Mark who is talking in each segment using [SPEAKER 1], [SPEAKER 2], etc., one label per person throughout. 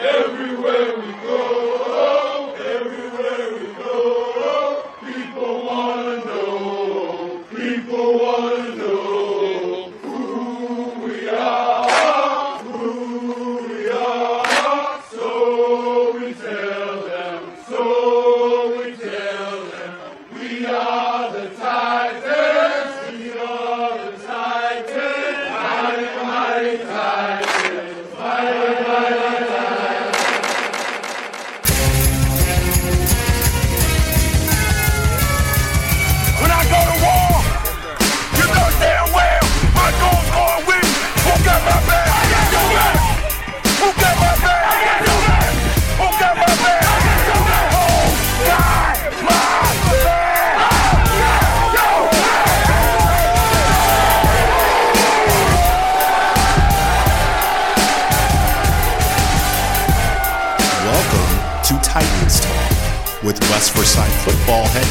[SPEAKER 1] Everywhere we go,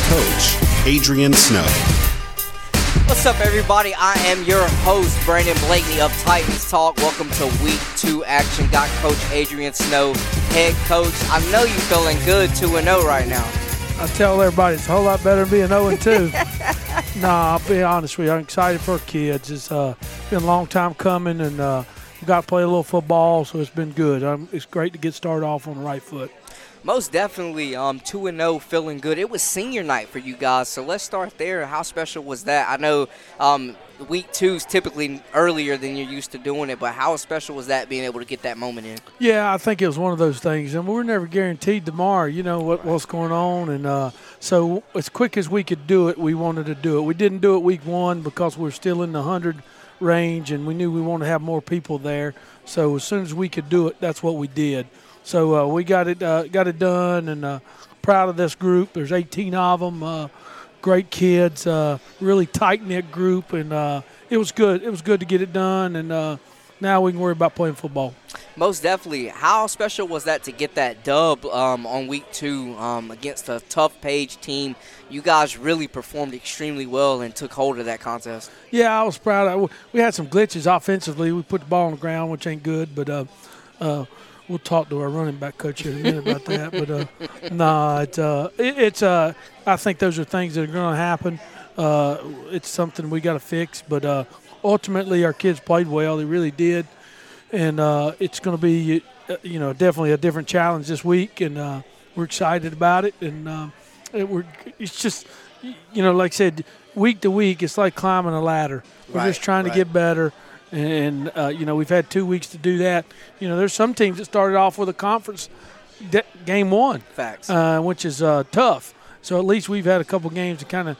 [SPEAKER 2] coach Adrian Snow.
[SPEAKER 3] What's up, everybody? I am your host, Brandon Blakeney of Titans Talk. Welcome to Week 2 action. Got Coach Adrian Snow, head coach. I know you're feeling good 2 0 right now.
[SPEAKER 4] I tell everybody it's a whole lot better than being 0 and 2. nah, I'll be honest with you. I'm excited for kids. It's uh, been a long time coming, and uh, we got to play a little football, so it's been good. Um, it's great to get started off on the right foot.
[SPEAKER 3] Most definitely, um, 2 0, feeling good. It was senior night for you guys, so let's start there. How special was that? I know um, week two is typically earlier than you're used to doing it, but how special was that being able to get that moment in?
[SPEAKER 4] Yeah, I think it was one of those things, and we're never guaranteed tomorrow. You know what what's going on, and uh, so as quick as we could do it, we wanted to do it. We didn't do it week one because we are still in the hundred range, and we knew we wanted to have more people there. So as soon as we could do it, that's what we did. So uh, we got it uh, got it done, and uh, proud of this group. There's 18 of them, uh, great kids, uh, really tight knit group, and uh, it was good. It was good to get it done, and uh, now we can worry about playing football.
[SPEAKER 3] Most definitely. How special was that to get that dub um, on week two um, against a tough Page team? You guys really performed extremely well and took hold of that contest.
[SPEAKER 4] Yeah, I was proud. Of, we had some glitches offensively. We put the ball on the ground, which ain't good, but uh, uh, we'll talk to our running back coach in a minute about that. But uh, nah, it's uh, it, it's uh, I think those are things that are going to happen. Uh, it's something we got to fix. But uh, ultimately, our kids played well. They really did, and uh, it's going to be uh, you know definitely a different challenge this week, and uh, we're excited about it. And uh, it, we're it's just you know like I said, week to week, it's like climbing a ladder. We're
[SPEAKER 3] Right,
[SPEAKER 4] just trying to get better. And uh, you know we've had two weeks to do that. You know there's some teams that started off with a conference de- game one,
[SPEAKER 3] Facts.
[SPEAKER 4] uh, which is uh, tough. So at least we've had a couple games to kind of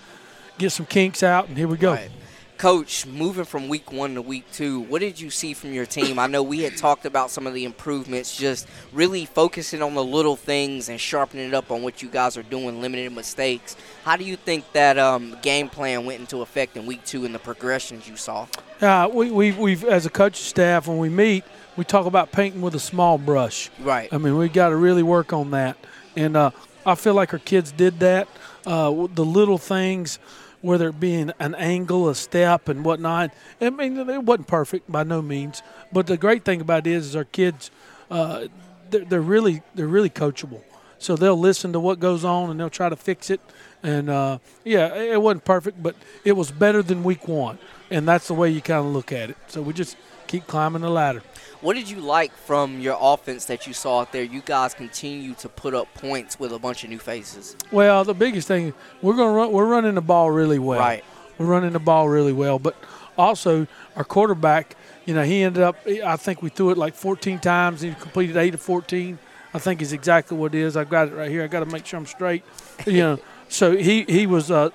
[SPEAKER 4] get some kinks out, and here we go.
[SPEAKER 3] Right. Coach, moving from week one to week two, what did you see from your team? I know we had talked about some of the improvements, just really focusing on the little things and sharpening it up on what you guys are doing, limiting mistakes. How do you think that um, game plan went into effect in week two and the progressions you saw?
[SPEAKER 4] Uh, we, we, we've, as a coaching staff, when we meet, we talk about painting with a small brush.
[SPEAKER 3] Right.
[SPEAKER 4] I mean, we got to really work on that. And uh, I feel like our kids did that. Uh, the little things, whether it be an, an angle, a step, and whatnot. I mean, it wasn't perfect by no means. But the great thing about it is, is our kids, uh, they're, they're really they're really coachable. So they'll listen to what goes on and they'll try to fix it. And uh, yeah, it wasn't perfect, but it was better than week one. And that's the way you kind of look at it. So we just keep climbing the ladder.
[SPEAKER 3] What did you like from your offense that you saw out there? You guys continue to put up points with a bunch of new faces.
[SPEAKER 4] Well, the biggest thing we're going to run. We're running the ball really well.
[SPEAKER 3] Right.
[SPEAKER 4] We're running the ball really well, but also our quarterback. You know, he ended up. I think we threw it like 14 times. He completed eight of 14. I think is exactly what it is. I've got it right here. I got to make sure I'm straight. You know, so he he was uh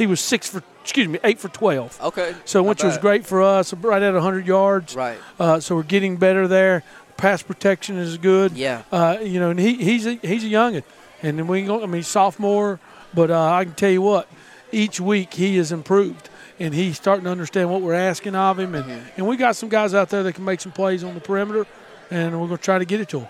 [SPEAKER 4] he was six for excuse me eight for 12.
[SPEAKER 3] Okay.
[SPEAKER 4] So which was great for us, right at 100 yards.
[SPEAKER 3] Right.
[SPEAKER 4] Uh, so we're getting better there. Pass protection is good.
[SPEAKER 3] Yeah.
[SPEAKER 4] Uh, you know, and he, he's a, he's a youngin, and then we go. I mean, sophomore, but uh, I can tell you what, each week he has improved, and he's starting to understand what we're asking of him, and and we got some guys out there that can make some plays on the perimeter, and we're gonna try to get it to him.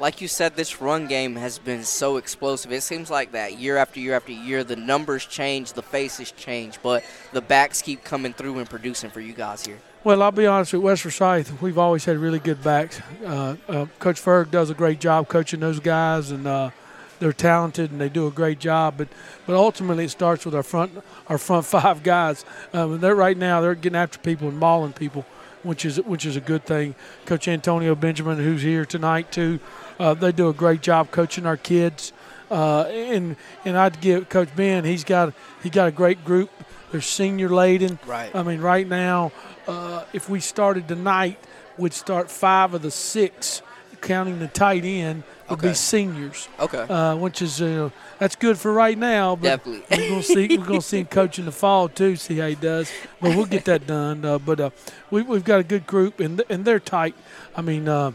[SPEAKER 3] Like you said, this run game has been so explosive. It seems like that year after year after year, the numbers change, the faces change, but the backs keep coming through and producing for you guys here.
[SPEAKER 4] Well, I'll be honest with West Forsyth. We've always had really good backs. Uh, uh, Coach Ferg does a great job coaching those guys, and uh, they're talented and they do a great job. But but ultimately, it starts with our front our front five guys. Um, they're right now they're getting after people and mauling people, which is which is a good thing. Coach Antonio Benjamin, who's here tonight too, uh, they do a great job coaching our kids. Uh, and and I'd give Coach Ben. He's got he got a great group. They're senior laden.
[SPEAKER 3] Right.
[SPEAKER 4] I mean, right now, uh, if we started tonight, we'd start five of the six, counting the tight end, would
[SPEAKER 3] Okay.
[SPEAKER 4] be seniors.
[SPEAKER 3] Okay.
[SPEAKER 4] Uh, which is uh, that's good for right now. But
[SPEAKER 3] Definitely.
[SPEAKER 4] we're gonna see we're gonna see him coach in the fall too. See how he does. But we'll get that done. Uh, but uh, we, we've got a good group and and they're tight. I mean, uh,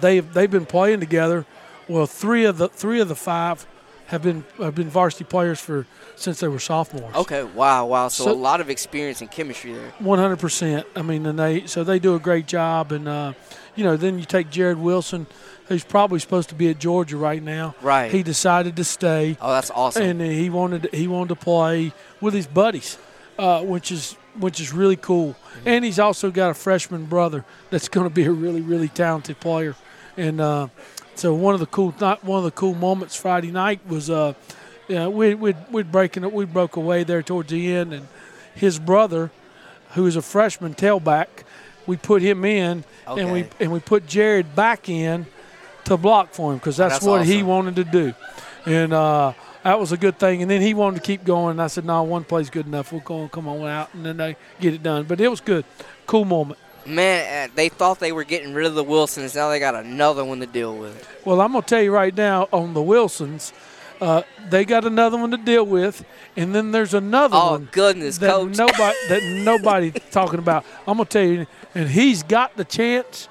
[SPEAKER 4] they've they've been playing together. Well, three of the three of the five have been have been varsity players for since they were sophomores.
[SPEAKER 3] Okay. Wow. Wow. So,
[SPEAKER 4] So-
[SPEAKER 3] a lot of experience and chemistry there.
[SPEAKER 4] One hundred percent. I mean, and they so they do a great job, and uh, you know, then you take Jared Wilson, who's probably supposed to be at Georgia right now.
[SPEAKER 3] Right.
[SPEAKER 4] He decided to stay,
[SPEAKER 3] Oh, that's awesome.
[SPEAKER 4] and he wanted he wanted to play with his buddies, uh, which is which is really cool.
[SPEAKER 3] Mm-hmm.
[SPEAKER 4] And he's also got a freshman brother that's going to be a really really talented player, and uh, so one of the cool not one of the cool moments Friday night was uh, yeah, we we we'd breaking we broke away there towards the end, and his brother, who is a freshman tailback, we put him in, and we and we put Jared back in to block for him because that's,
[SPEAKER 3] That's
[SPEAKER 4] what he wanted to do, and uh, that was a good thing. And then he wanted to keep going, and I said, "No, one play's good enough. We'll go and come on out, and then they get it done." But it was good, cool moment.
[SPEAKER 3] Man, uh, they thought they were getting rid of the Wilsons. Now they got another one to deal with.
[SPEAKER 4] Well, I'm gonna tell you right now on the Wilsons, uh, they got another one to deal with, and then there's another
[SPEAKER 3] Oh,
[SPEAKER 4] one
[SPEAKER 3] goodness,
[SPEAKER 4] that
[SPEAKER 3] Coach.
[SPEAKER 4] nobody that nobody talking about. I'm gonna tell you, and he's got the chance.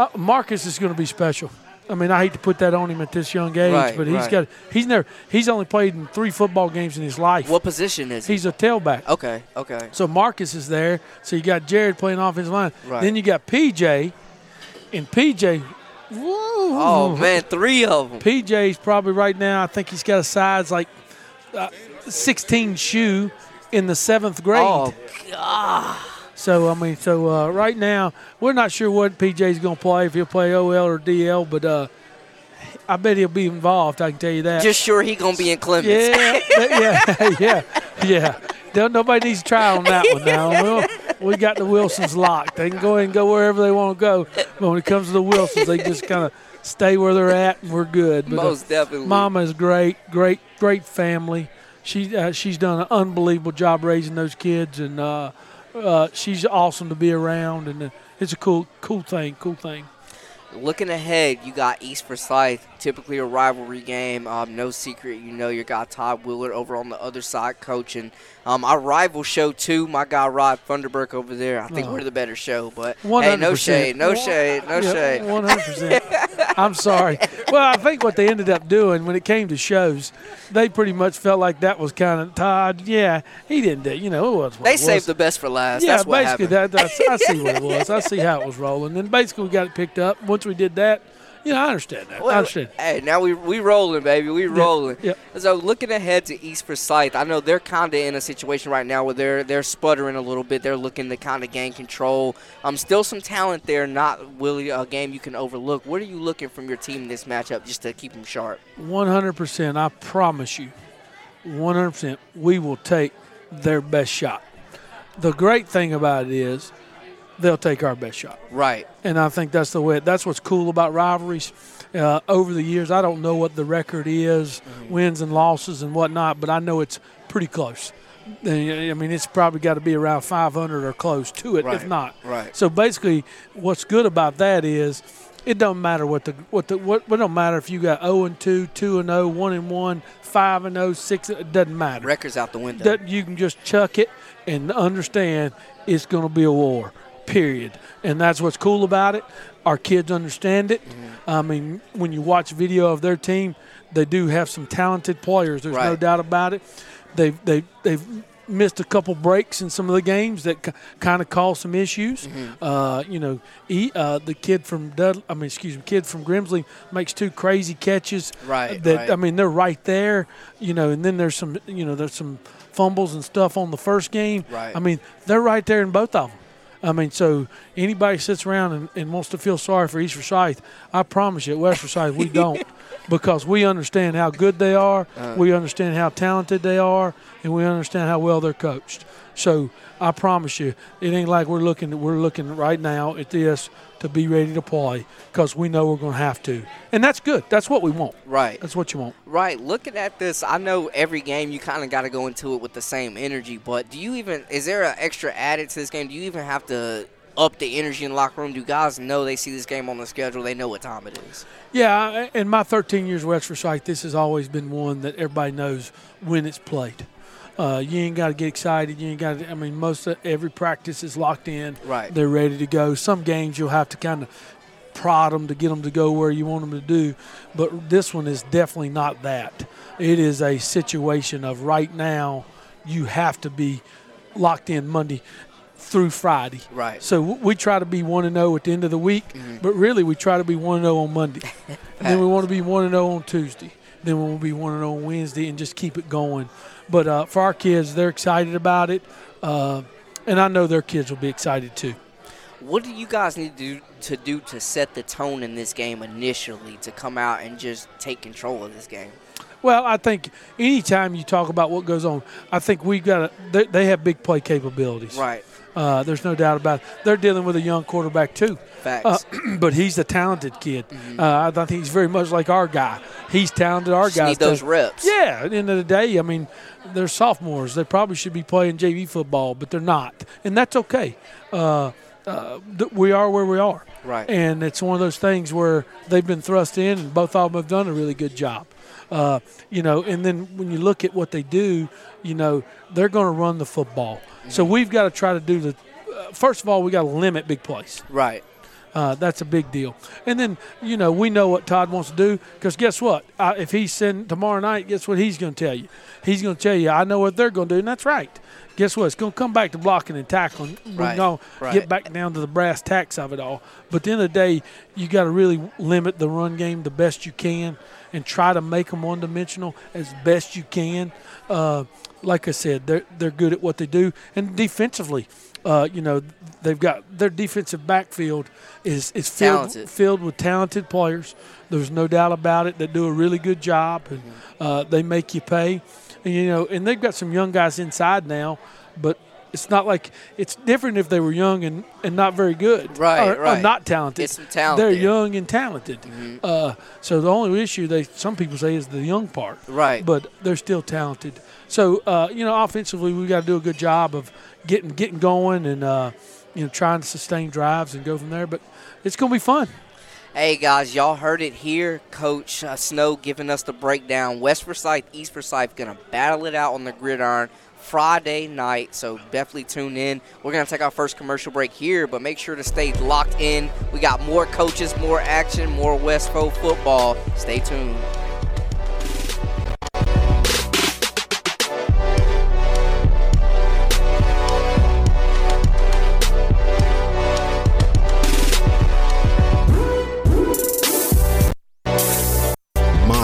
[SPEAKER 4] Uh, Marcus is going to be special. I mean, I hate to put that on him at this young age,
[SPEAKER 3] Right,
[SPEAKER 4] but he's
[SPEAKER 3] right.
[SPEAKER 4] got he's never he's only played in three football games in his life.
[SPEAKER 3] What position is he?
[SPEAKER 4] He's a tailback.
[SPEAKER 3] Okay. Okay.
[SPEAKER 4] So Marcus is there. So you got Jared playing offensive line.
[SPEAKER 3] Right.
[SPEAKER 4] Then you got PJ, and PJ.
[SPEAKER 3] Oh man, three of them.
[SPEAKER 4] PJ's probably right now. I think he's got a size like uh, 16 shoe in the seventh grade.
[SPEAKER 3] Oh,
[SPEAKER 4] So I mean, so uh, right now we're not sure what PJ's going to play if he'll play OL or DL, but uh, I bet he'll be involved. I can tell you that.
[SPEAKER 3] just sure he gonna be in Clemmons.
[SPEAKER 4] yeah, yeah, yeah, yeah. Don't, nobody needs to try on that one now. Well, we got the Wilsons locked. They can go ahead and go wherever they want to go. But when it comes to the Wilsons, they just kind of stay where they're at, and we're good. But, uh,
[SPEAKER 3] Most definitely.
[SPEAKER 4] Mama is great, great, great family. She uh, she's done an unbelievable job raising those kids, and uh, she's awesome to be around. And uh, it's a cool, cool thing, cool thing.
[SPEAKER 3] Looking ahead, you got East Forsyth, typically a rivalry game. Um, no secret, you know your guy Todd Willert over on the other side coaching. Um, our rival show too, my guy Rod Thunderberg over there. I think
[SPEAKER 4] Oh.
[SPEAKER 3] we're the better show, but
[SPEAKER 4] One
[SPEAKER 3] hey, no shade, no shade, no shade.
[SPEAKER 4] One hundred percent. I'm sorry. Well, I think what they ended up doing when it came to shows, they pretty much felt like that was kind of Todd. Yeah, he didn't do. You know, it was. What
[SPEAKER 3] They
[SPEAKER 4] it was.
[SPEAKER 3] saved the best for last.
[SPEAKER 4] Yeah,
[SPEAKER 3] That's what
[SPEAKER 4] basically that, that's, I see what it was. I see how it was rolling. And basically we got it picked up. Once we did that, know, I understand that. I understand.
[SPEAKER 3] Hey, now we we rolling, baby. We rolling.
[SPEAKER 4] yeah.
[SPEAKER 3] So looking ahead to East Forsyth, I know they're kind of in a situation right now where they're they're sputtering a little bit. They're looking to kind of gain control. Um, still some talent there. Not really a game you can overlook. What are you looking from your team in this matchup just to keep them sharp?
[SPEAKER 4] One hundred percent. I promise you, one hundred percent. We will take their best shot. The great thing about it is, they'll take our best shot.
[SPEAKER 3] Right.
[SPEAKER 4] and I think that's the way. That's what's cool about rivalries. Uh, over the years, I don't know what the record is, wins and losses and whatnot, but I know it's pretty close. I mean, it's probably got to be around 500 or close to it, if not.
[SPEAKER 3] right.
[SPEAKER 4] So basically, what's good about that is it don't matter what the what the what. It don't matter if you got 0 and 2, 2 and 0, 1 and 1, 5 and 0, 6. It doesn't matter
[SPEAKER 3] Records out the window.
[SPEAKER 4] that you can just chuck it and understand it's going to be a war period. And that's what's cool about it. Our kids understand it.
[SPEAKER 3] Mm-hmm.
[SPEAKER 4] i mean when you watch video of their team they do have some talented players. There's no doubt about it. They've they, they've missed a couple breaks in some of the games that k- kind of caused some issues.
[SPEAKER 3] Mm-hmm.
[SPEAKER 4] uh, you know he, uh, the kid from Dud- I mean excuse me kid from Grimsley makes two crazy catches
[SPEAKER 3] Right,
[SPEAKER 4] that
[SPEAKER 3] right.
[SPEAKER 4] I mean they're right there you know and then there's some you know there's some fumbles and stuff on the first game.
[SPEAKER 3] Right.
[SPEAKER 4] I mean they're right there in both of them I mean, so anybody sits around and, and wants to feel sorry for East Forsyth, I promise you, at West Forsyth, we don't. Because we understand how good they are, uh. we understand how talented they are, and we understand how well they're coached. So I promise you, it ain't like we're looking. We're looking right now at this to be ready to play because we know we're going to have to, and that's good. That's what we want.
[SPEAKER 3] Right.
[SPEAKER 4] That's what you want.
[SPEAKER 3] Right. Looking at this, I know every game you kind of got to go into it with the same energy. But do you even? Is there an extra added to this game? Do you even have to up the energy in the locker room? Do guys know they see this game on the schedule? They know what time it is.
[SPEAKER 4] Yeah, in my 13 years with West Forsyth, this has always been one that everybody knows when it's played. Uh, you ain't got to get excited. You ain't got to. I mean, most of every practice is locked in.
[SPEAKER 3] Right.
[SPEAKER 4] They're ready to go. Some games you'll have to kind of prod them to get them to go where you want them to do, but this one is definitely not that. It is a situation of right now you have to be locked in Monday through Friday.
[SPEAKER 3] Right.
[SPEAKER 4] So w- we try to be one and zero at the end of the week, but really we try to be one and zero on Monday, and then we want to be one and zero on Tuesday. Then we'll be one and zero on Wednesday, and just keep it going. But uh, for our kids, they're excited about it, uh, and I know their kids will be excited too.
[SPEAKER 3] What do you guys need to do to do to set the tone in this game initially to come out and just take control of this game?
[SPEAKER 4] Well, I think anytime you talk about what goes on, I think we've got to. They, they have big play capabilities.
[SPEAKER 3] Right.
[SPEAKER 4] Uh, there's no doubt about it. They're dealing with a young quarterback too.
[SPEAKER 3] Facts.
[SPEAKER 4] Uh, but he's a talented kid. Uh, I think he's very much like our guy. He's talented. Our guy.
[SPEAKER 3] need those reps.
[SPEAKER 4] Yeah. At the end of the day, I mean, they're sophomores. They probably should be playing JV football, but they're not, and that's okay. Uh, uh, we are where we are.
[SPEAKER 3] Right.
[SPEAKER 4] And it's one of those things where they've been thrust in, and both of them have done a really good job. Uh, you know, and then when you look at what they do, you know, they're going to run the football. So we've got to try to do the. Uh, first of all, we got to limit big plays.
[SPEAKER 3] Right.
[SPEAKER 4] Uh, that's a big deal. And then, you know, we know what Todd wants to do because guess what? Uh, if he's sitting tomorrow night, guess what he's going to tell you? He's going to tell you, I know what they're going to do, and that's right. Guess what? It's going to come back to blocking and tackling.
[SPEAKER 3] Right,
[SPEAKER 4] We're going to
[SPEAKER 3] right.
[SPEAKER 4] get back down to the brass tacks of it all. But at the end of the day, you got to really limit the run game the best you can and try to make them one dimensional as best you can. Uh, like I said, they're they're good at what they do, and defensively, uh, you know, they've got their defensive backfield is is filled
[SPEAKER 3] Talented.
[SPEAKER 4] filled with talented players. There's no doubt about it. They do a really good job, and
[SPEAKER 3] Mm-hmm.
[SPEAKER 4] uh, they make you pay. And you know, and they've got some young guys inside now, but. It's not like it's different if they were young and, and not very good,
[SPEAKER 3] Right,
[SPEAKER 4] or, or
[SPEAKER 3] right.
[SPEAKER 4] not talented.
[SPEAKER 3] Get some talent
[SPEAKER 4] They're.
[SPEAKER 3] Mm-hmm.
[SPEAKER 4] young and talented. Uh, so the only issue they some people say is the young part,
[SPEAKER 3] Right.
[SPEAKER 4] But they're still talented. So uh, you know, offensively, we got to do a good job of getting getting going and uh, you know trying to sustain drives and go from there. But it's going to be fun.
[SPEAKER 3] Hey guys, y'all heard it here. Coach uh, Snow giving us the breakdown. West Forsyth, East Forsyth gonna battle it out on the gridiron Friday night. So definitely tune in. We're gonna take our first commercial break here, but make sure to stay locked in. We got more coaches, more action, more Westfo football. Stay tuned.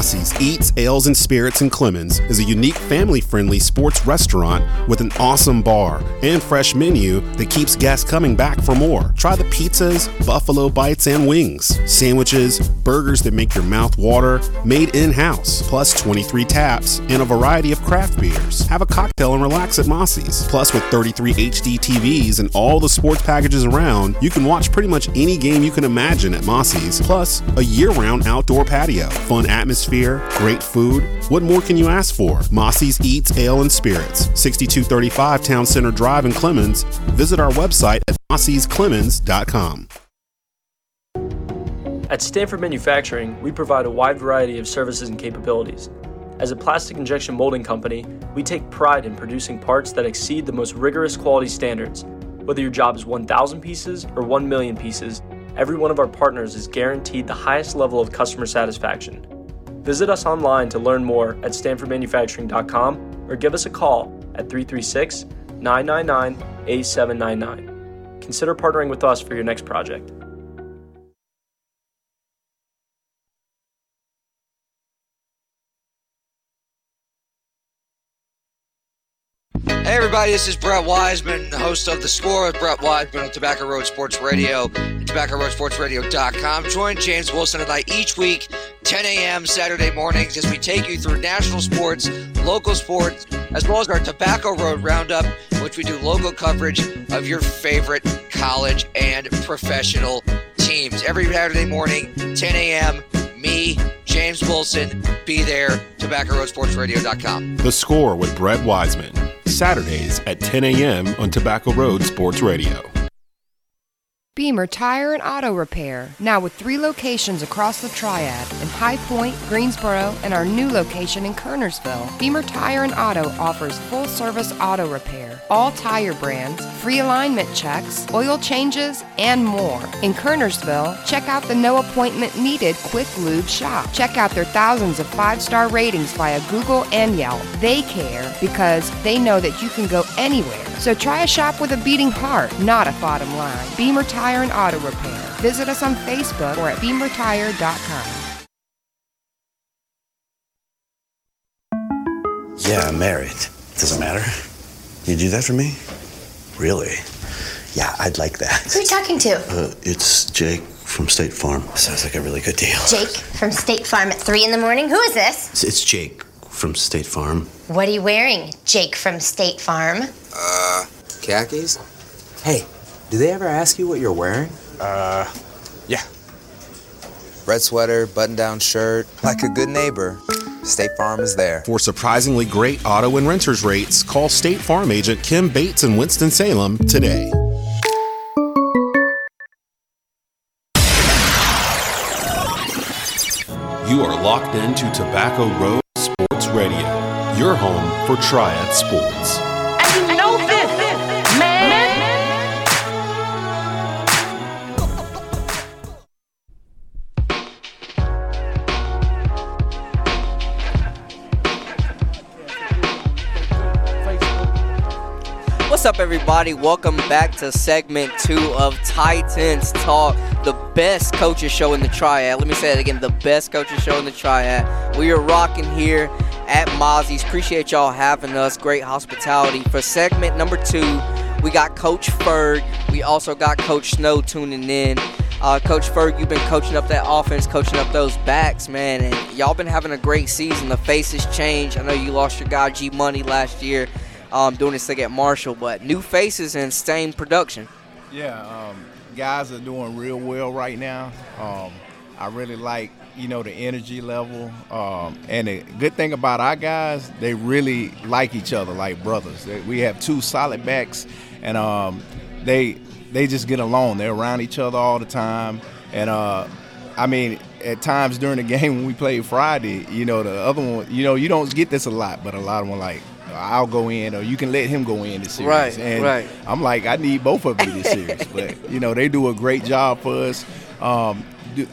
[SPEAKER 2] Mossy's Eats, Ales, and Spirits in Clemmons is a unique family friendly sports restaurant with an awesome bar and fresh menu that keeps guests coming back for more. Try the pizzas, buffalo bites, and wings, sandwiches, burgers that make your mouth water, made in house, plus 23 taps and a variety of craft beers. Have a cocktail and relax at Mossy's. Plus, with 33 HD TVs and all the sports packages around, you can watch pretty much any game you can imagine at Mossy's. Plus, a year round outdoor patio, fun atmosphere, great food. What more can you ask for? Mossy's Eats, Ale, and Spirits, 6235 Town Center Drive in Clemmons. Visit our website at mossy'sclemens.com.
[SPEAKER 5] At Stanford Manufacturing, we provide a wide variety of services and capabilities. As a plastic injection molding company, we take pride in producing parts that exceed the most rigorous quality standards. Whether your job is 1,000 pieces or 1 million pieces, every one of our partners is guaranteed the highest level of customer satisfaction. Visit us online to learn more at stanfordmanufacturing.com or give us a call at 336 999 8799. Consider partnering with us for your next project.
[SPEAKER 6] Hey everybody, this is Brett Wiseman, the host of The Score with Brett Wiseman on Tobacco Road Sports Radio and TobaccoRoadSportsRadio.com. Join James Wilson and I each week, 10 a.m. Saturday mornings, as we take you through national sports, local sports, as well as our Tobacco Road Roundup, in which we do local coverage of your favorite college and professional teams. Every Saturday morning, 10 a.m., me, James Wilson, be there, TobaccoRoadSportsRadio.com.
[SPEAKER 2] The Score with Brett Wiseman. Saturdays at 10 a.m. on Tobacco Road Sports Radio.
[SPEAKER 7] Beamer Tire and Auto Repair, now with three locations across the Triad in High Point, Greensboro, and our new location in Kernersville. Beamer Tire and Auto offers full service auto repair, all tire brands, free alignment checks, oil changes, and more. In Kernersville, check out the no appointment needed Quick Lube shop. Check out their thousands of five star ratings via Google and Yelp. They care because they know that you can go anywhere. So try a shop with a beating heart, not a bottom line. Beamer Tire and Auto Repair. Visit us on Facebook or at beamertire.com.
[SPEAKER 8] Yeah, I'm married. Doesn't matter. You do that for me? Really? Yeah, I'd like that.
[SPEAKER 9] Who are you talking to?
[SPEAKER 8] Uh, it's Jake from State Farm. Sounds like a really good deal.
[SPEAKER 9] Jake from State Farm at 3 in the morning. Who is this?
[SPEAKER 8] It's, it's Jake from State Farm.
[SPEAKER 9] What are you wearing, Jake from State Farm?
[SPEAKER 10] Uh, khakis? Hey, do they ever ask you what you're wearing?
[SPEAKER 8] Uh, yeah.
[SPEAKER 10] Red sweater, button down shirt. Like a good neighbor, State Farm is there.
[SPEAKER 2] For surprisingly great auto and renters rates, call State Farm agent Kim Bates in Winston-Salem today. You are locked into Tobacco Road Sports Radio, your home for Triad Sports.
[SPEAKER 11] And you know
[SPEAKER 3] up, everybody? Welcome back to segment two of Titans Talk, the best coaches show in the Triad. Let me say it again the best coaches show in the Triad. We are rocking here at Mossy's. Appreciate y'all having us. Great hospitality. For segment number two, we got Coach Ferg. We also got Coach Snow tuning in. Uh, Coach Ferg, you've been coaching up that offense, coaching up those backs, man, and y'all been having a great season. The faces change. I know you lost your guy G Money last year um, doing this thing at Marshall, but new faces and same production.
[SPEAKER 12] Yeah, um, guys are doing real well right now. Um, I really like, you know, the energy level. Um, and the good thing about our guys, they really like each other like brothers. They- We have two solid backs, and um, they they just get along. They're around each other all the time. And uh, I mean, at times during the game when we played Friday, you know, the other one, you know, you don't get this a lot, but a lot of them like. I'll go in, or you can let him go in this series.
[SPEAKER 3] Right,
[SPEAKER 12] and
[SPEAKER 3] right.
[SPEAKER 12] I'm like, I need both of you this series, but you know they do a great job for us. Um,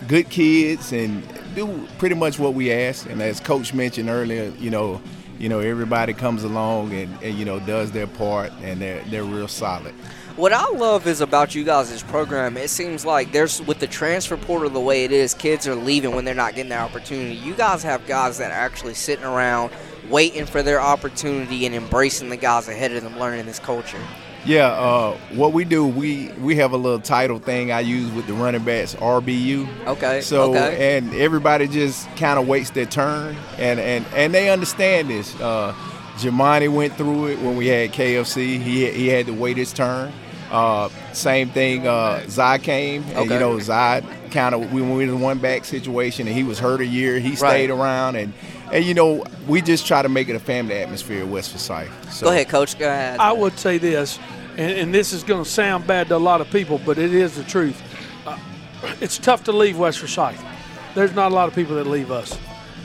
[SPEAKER 12] good kids and do pretty much what we ask. And as Coach mentioned earlier, you know, you know everybody comes along and, and you know does their part, and they're they're real solid.
[SPEAKER 3] What I love is about you guys' this program. It seems like there's with the transfer portal the way it is, kids are leaving when they're not getting their opportunity. You guys have guys that are actually sitting around waiting for their opportunity and embracing the guys ahead of them learning this culture.
[SPEAKER 12] Yeah, uh, what we do, we we have a little title thing I use with the running backs, RBU.
[SPEAKER 3] Okay.
[SPEAKER 12] So
[SPEAKER 3] okay.
[SPEAKER 12] and everybody just kind of waits their turn, and and and they understand this. Uh, Jamani went through it when we had KFC. He he had to wait his turn. Uh, same thing. Uh, Zai came, and
[SPEAKER 3] Okay.
[SPEAKER 12] you know Zai kind of we went in one back situation, and he was hurt a year. He
[SPEAKER 3] Right.
[SPEAKER 12] stayed around, and and you know we just try to make it a family atmosphere at West Forsyth. So,
[SPEAKER 3] Go ahead, Coach. Go ahead.
[SPEAKER 4] I would say this, and, and this is going to sound bad to a lot of people, but it is the truth. Uh, it's tough to leave West Forsyth. There's not a lot of people that leave us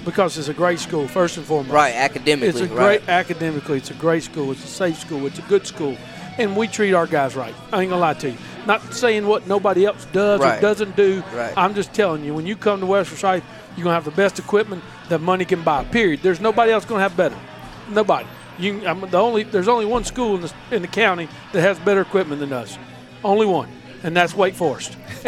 [SPEAKER 4] because it's a great school, first and foremost.
[SPEAKER 3] Right, academically,
[SPEAKER 4] It's a
[SPEAKER 3] right.
[SPEAKER 4] great academically. It's a great school. It's a safe school. It's a good school, and we treat our guys right. I ain't gonna lie to you. Not saying what nobody else does
[SPEAKER 3] Right.
[SPEAKER 4] or doesn't do.
[SPEAKER 3] Right.
[SPEAKER 4] I'm just telling you, when you come to West Forsyth, you're gonna have the best equipment that money can buy. Period. There's nobody else gonna have better. Nobody. You, I'm the only. There's only one school in the in the county that has better equipment than us. Only one, and that's Wake Forest.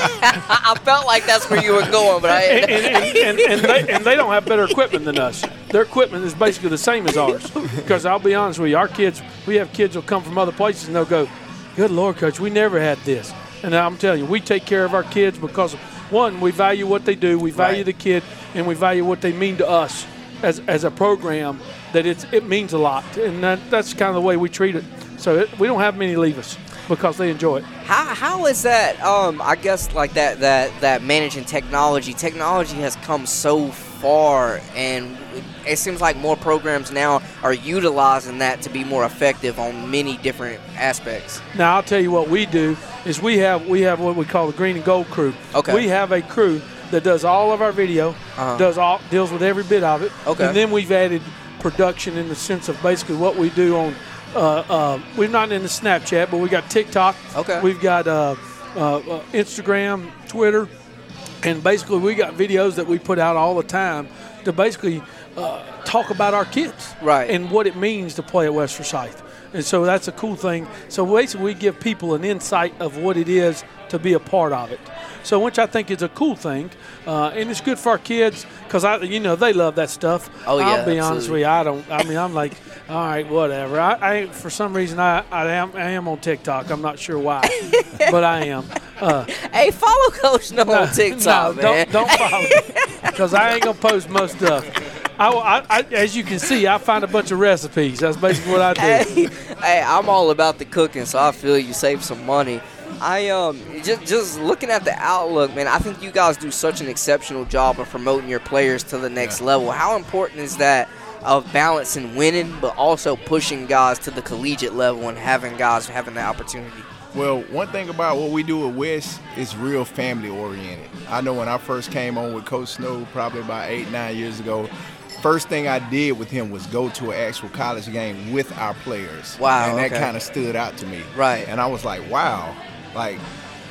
[SPEAKER 3] I felt like that's where you were going, but I.
[SPEAKER 4] and, and, and, they, and they don't have better equipment than us. Their equipment is basically the same as ours. Because I'll be honest with you, our kids, we have kids will come from other places and they'll go, "Good Lord, coach, we never had this." And I'm telling you, we take care of our kids because one, we value what they do, we value
[SPEAKER 3] Right.
[SPEAKER 4] the kid, and we value what they mean to us as, as a program. That it's it means a lot, and that, that's kind of the way we treat it. So it, we don't have many leave us because they enjoy it.
[SPEAKER 3] How, how is that? Um, I guess like that that that managing technology. Technology has come so far, and it seems like more programs now are utilizing that to be more effective on many different aspects.
[SPEAKER 4] Now I'll tell you what we do is we have we have what we call the green and gold crew.
[SPEAKER 3] Okay.
[SPEAKER 4] We have a crew that does all of our video,
[SPEAKER 3] Uh-huh.
[SPEAKER 4] does all deals with every bit of it.
[SPEAKER 3] Okay.
[SPEAKER 4] And then we've added production in the sense of basically what we do on. Uh, uh, we're not in the Snapchat, but we got TikTok.
[SPEAKER 3] Okay.
[SPEAKER 4] We've got uh, uh, uh, Instagram, Twitter, and basically we got videos that we put out all the time to basically uh, talk about our kids
[SPEAKER 3] Right.
[SPEAKER 4] and what it means to play at West Forsyth. And so that's a cool thing. So basically we give people an insight of what it is to be a part of it. So which i think is a cool thing. Uh, and it's good for our kids because i you know they love that stuff.
[SPEAKER 3] Oh, yeah,
[SPEAKER 4] i'll be honest with you i don't i mean i'm like all right whatever. I, I for some reason I, I am i am on tiktok. I'm not sure why but i am. Uh,
[SPEAKER 3] Hey, follow Coach No on TikTok,
[SPEAKER 4] no,
[SPEAKER 3] man.
[SPEAKER 4] Don't, don't follow me because I ain't gonna post most stuff. I, I, I, as you can see, I find a bunch of recipes. That's basically what I do.
[SPEAKER 3] hey, hey, I'm all about the cooking, so I feel you save some money. I um just just looking at the outlook, man. I think you guys do such an exceptional job of promoting your players to the next level. How important is that of balancing winning, but also pushing guys to the collegiate level and having guys having the opportunity?
[SPEAKER 12] Well, one thing about what we do at West is real family oriented. I know when I first came on with Coach Snow, probably about eight, nine years ago, first thing I did with him was go to an actual college game with our players.
[SPEAKER 3] Wow,
[SPEAKER 12] And that
[SPEAKER 3] okay.
[SPEAKER 12] kind of stood out to me.
[SPEAKER 3] Right.
[SPEAKER 12] And I was like, wow, like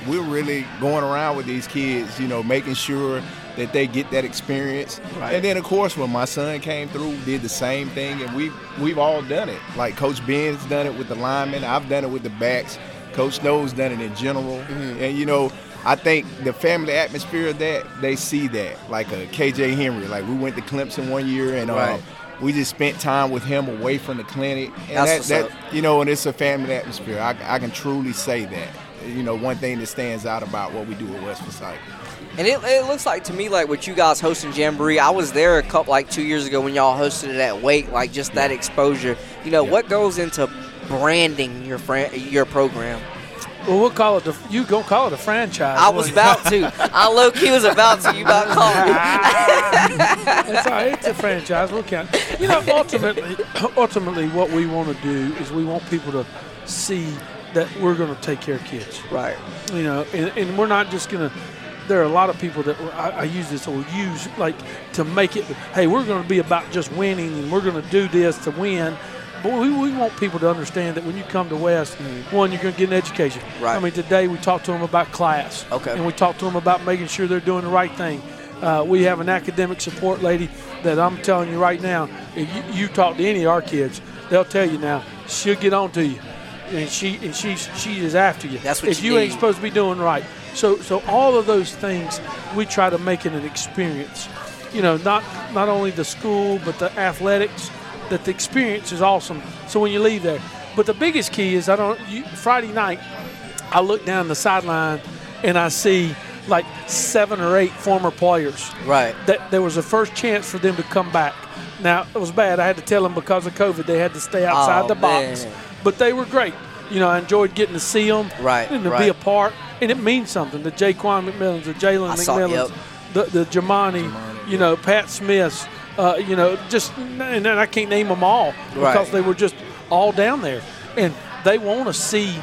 [SPEAKER 12] we're really going around with these kids, you know, making sure that they get that experience.
[SPEAKER 4] Right.
[SPEAKER 12] And then of course when my son came through, did the same thing and we've we've all done it. Like Coach Ben's done it with the linemen, I've done it with the backs, Coach Snow's done it in general. Mm-hmm. And you know, I think the family atmosphere of that, they see that. Like a KJ Henry. Like we went to Clemson one year and uh,
[SPEAKER 3] Right.
[SPEAKER 12] we just spent time with him away from the clinic. And
[SPEAKER 3] That's
[SPEAKER 12] that, that you know, and it's a family atmosphere. I, I can truly say that. You know, one thing that stands out about what we do at West Forsyth.
[SPEAKER 3] And it, it looks like to me like with you guys hosting Jamboree, I was there a couple like two years ago when y'all hosted it at Wake, like just that exposure. You know, what goes into branding your your program?
[SPEAKER 4] Well, we'll call it the. You gonna call it a franchise?
[SPEAKER 3] I was about to. I low key was about to. You about called me.
[SPEAKER 4] It's all right. It's a franchise. We'll count. You know, ultimately, ultimately, what we want to do is we want people to see that we're going to take care of kids.
[SPEAKER 3] Right.
[SPEAKER 4] You know, and, and we're not just going to. There are a lot of people that I, I use this or use like to make it. Hey, we're going to be about just winning, and we're going to do this to win. But we, we want people to understand that when you come to West, one, you're going to get an education.
[SPEAKER 3] Right.
[SPEAKER 4] I mean, today we talked to them about class.
[SPEAKER 3] Okay.
[SPEAKER 4] And we talked to them about making sure they're doing the right thing. Uh, we have an academic support lady that I'm telling you right now. If you, you talk to any of our kids, they'll tell you now. She'll get on to you, and she and she she is after you.
[SPEAKER 3] That's what
[SPEAKER 4] if
[SPEAKER 3] you
[SPEAKER 4] you ain't supposed to be doing right. So so all of those things we try to make it an experience. You know, not not only the school but the athletics. That the experience is awesome. So when you leave there, but the biggest key is I don't. You, Friday night, I look down the sideline and I see like seven or eight former players.
[SPEAKER 3] Right.
[SPEAKER 4] That there was a first chance for them to come back. Now it was bad. I had to tell them because of COVID they had to stay outside
[SPEAKER 3] Oh,
[SPEAKER 4] the box,
[SPEAKER 3] man.
[SPEAKER 4] but they were great. You know, I enjoyed getting to see them
[SPEAKER 3] Right,
[SPEAKER 4] and to
[SPEAKER 3] right.
[SPEAKER 4] be a part, and it means something. The Jaquan McMillans, the Jalen McMillans,
[SPEAKER 3] yep.
[SPEAKER 4] the the Jamani, you know, Pat Smiths, uh, you know, just and then I can't name them all because they were just all down there, and they want to see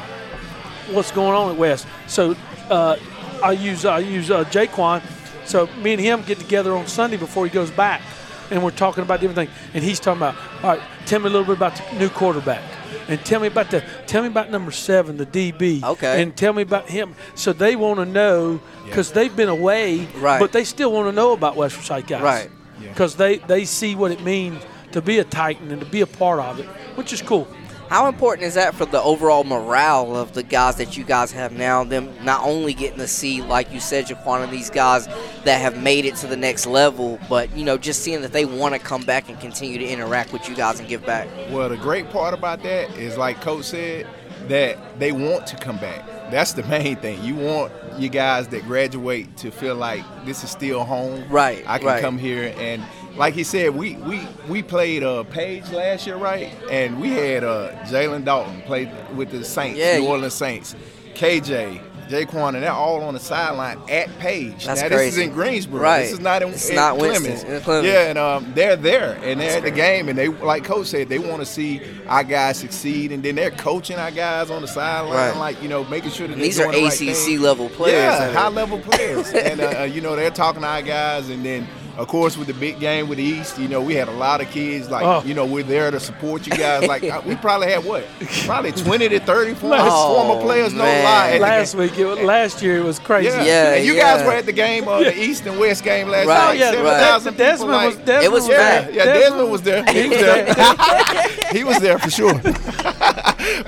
[SPEAKER 4] what's going on at West. So uh, I use I use uh, Jaquan. So me and him get together on Sunday before he goes back, and we're talking about different things. And he's talking about, all right, tell me a little bit about the new quarterback, and tell me about the tell me about number seven, the DB.
[SPEAKER 3] Okay.
[SPEAKER 4] And tell me about him. So they want to know because they've been away,
[SPEAKER 3] Right.
[SPEAKER 4] But they still want to know about West Forsyth guys,
[SPEAKER 3] Right.
[SPEAKER 4] Because they they see what it means to be a Titan and to be a part of it, which is cool.
[SPEAKER 3] How important is that for the overall morale of the guys that you guys have now? Them not only getting to see, like you said, Jaquan and these guys that have made it to the next level, but you know, just seeing that they want to come back and continue to interact with you guys and give back.
[SPEAKER 12] Well, the great part about that is, like Coach said, that they want to come back. That's the main thing. You want you guys that graduate to feel like this is still home.
[SPEAKER 3] Right.
[SPEAKER 12] I can
[SPEAKER 3] right.
[SPEAKER 12] come here and like he said, we we we played uh Page last year, right? And we had uh Jalen Dalton played with the Saints,
[SPEAKER 3] Yeah,
[SPEAKER 12] New Orleans Saints, KJ. Jaquan, and they're all on the sideline at Page.
[SPEAKER 3] That's
[SPEAKER 12] now, this is
[SPEAKER 3] crazy.
[SPEAKER 12] in Greensboro.
[SPEAKER 3] Right.
[SPEAKER 12] This is not in,
[SPEAKER 3] It's
[SPEAKER 12] in
[SPEAKER 3] not
[SPEAKER 12] Clemmons.
[SPEAKER 3] Winston, in Clemmons.
[SPEAKER 12] Yeah, and um, they're there, and they're
[SPEAKER 3] That's
[SPEAKER 12] at the
[SPEAKER 3] crazy.
[SPEAKER 12] game, and they, like Coach said, they want to see our guys succeed, and then they're coaching our guys on the sideline,
[SPEAKER 3] Right.
[SPEAKER 12] like you know, making sure that
[SPEAKER 3] these are
[SPEAKER 12] right
[SPEAKER 3] ACC
[SPEAKER 12] thing.
[SPEAKER 3] level players.
[SPEAKER 12] Yeah, high level players, and uh, uh, you know they're talking to our guys, and then. Of course, with the big game with the East, you know, we had a lot of kids. Like,
[SPEAKER 4] Oh.
[SPEAKER 12] you know, we're there to support you guys. Like, we probably had what? Probably 20 to 30 former,
[SPEAKER 4] Oh,
[SPEAKER 12] former players, no lie.
[SPEAKER 4] Last week, it was, last year it was crazy.
[SPEAKER 12] Yeah.
[SPEAKER 3] Yeah,
[SPEAKER 12] and you
[SPEAKER 3] yeah.
[SPEAKER 12] guys were at the game, uh, the East and West game last
[SPEAKER 3] Right,
[SPEAKER 4] Oh
[SPEAKER 12] night.
[SPEAKER 4] yeah,
[SPEAKER 3] right.
[SPEAKER 12] 7,000 people,
[SPEAKER 4] Desmond
[SPEAKER 12] like-
[SPEAKER 4] was. Desmond
[SPEAKER 3] It was
[SPEAKER 4] there.
[SPEAKER 3] packed.
[SPEAKER 12] yeah, Desmond was there. He was there. he was there for sure.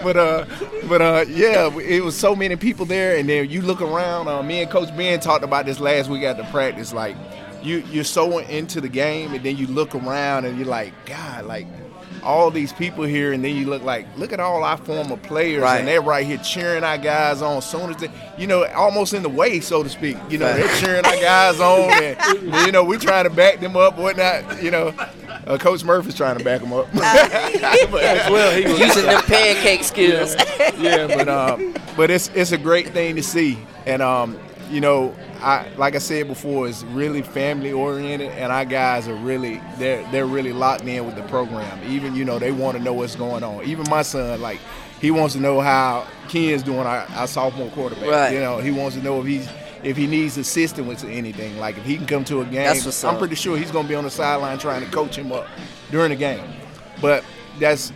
[SPEAKER 12] but uh, but uh, yeah, it was so many people there, and then you look around. Uh, me and Coach Ben talked about this last week at the practice. Like, you you're so into the game, and then you look around, and you're like, God, like. All these people here, and then you look like, look at all our former players,
[SPEAKER 3] Right.
[SPEAKER 12] and they're right here cheering our guys on. Soon as they, you know, almost in the way, so to speak. You know, they're cheering our guys on, and you know, we're trying to back them up, whatnot. You know, uh, Coach Murphy's trying to back them up.
[SPEAKER 4] As well, he was.
[SPEAKER 3] Using them pancake skills.
[SPEAKER 12] yeah, but um, but it's it's a great thing to see, and um, you know, I like I said before, it's really family oriented, and our guys are really they're they're really locked in with the program. Even you know they want to know what's going on. Even my son, like he wants to know how Ken's doing, our, our sophomore quarterback.
[SPEAKER 3] Right.
[SPEAKER 12] You know, he wants to know if he's if he needs assistance with anything. Like if he can come to a game, I'm
[SPEAKER 3] up.
[SPEAKER 12] pretty sure he's going to be on the sideline trying to coach him up during the game. But that's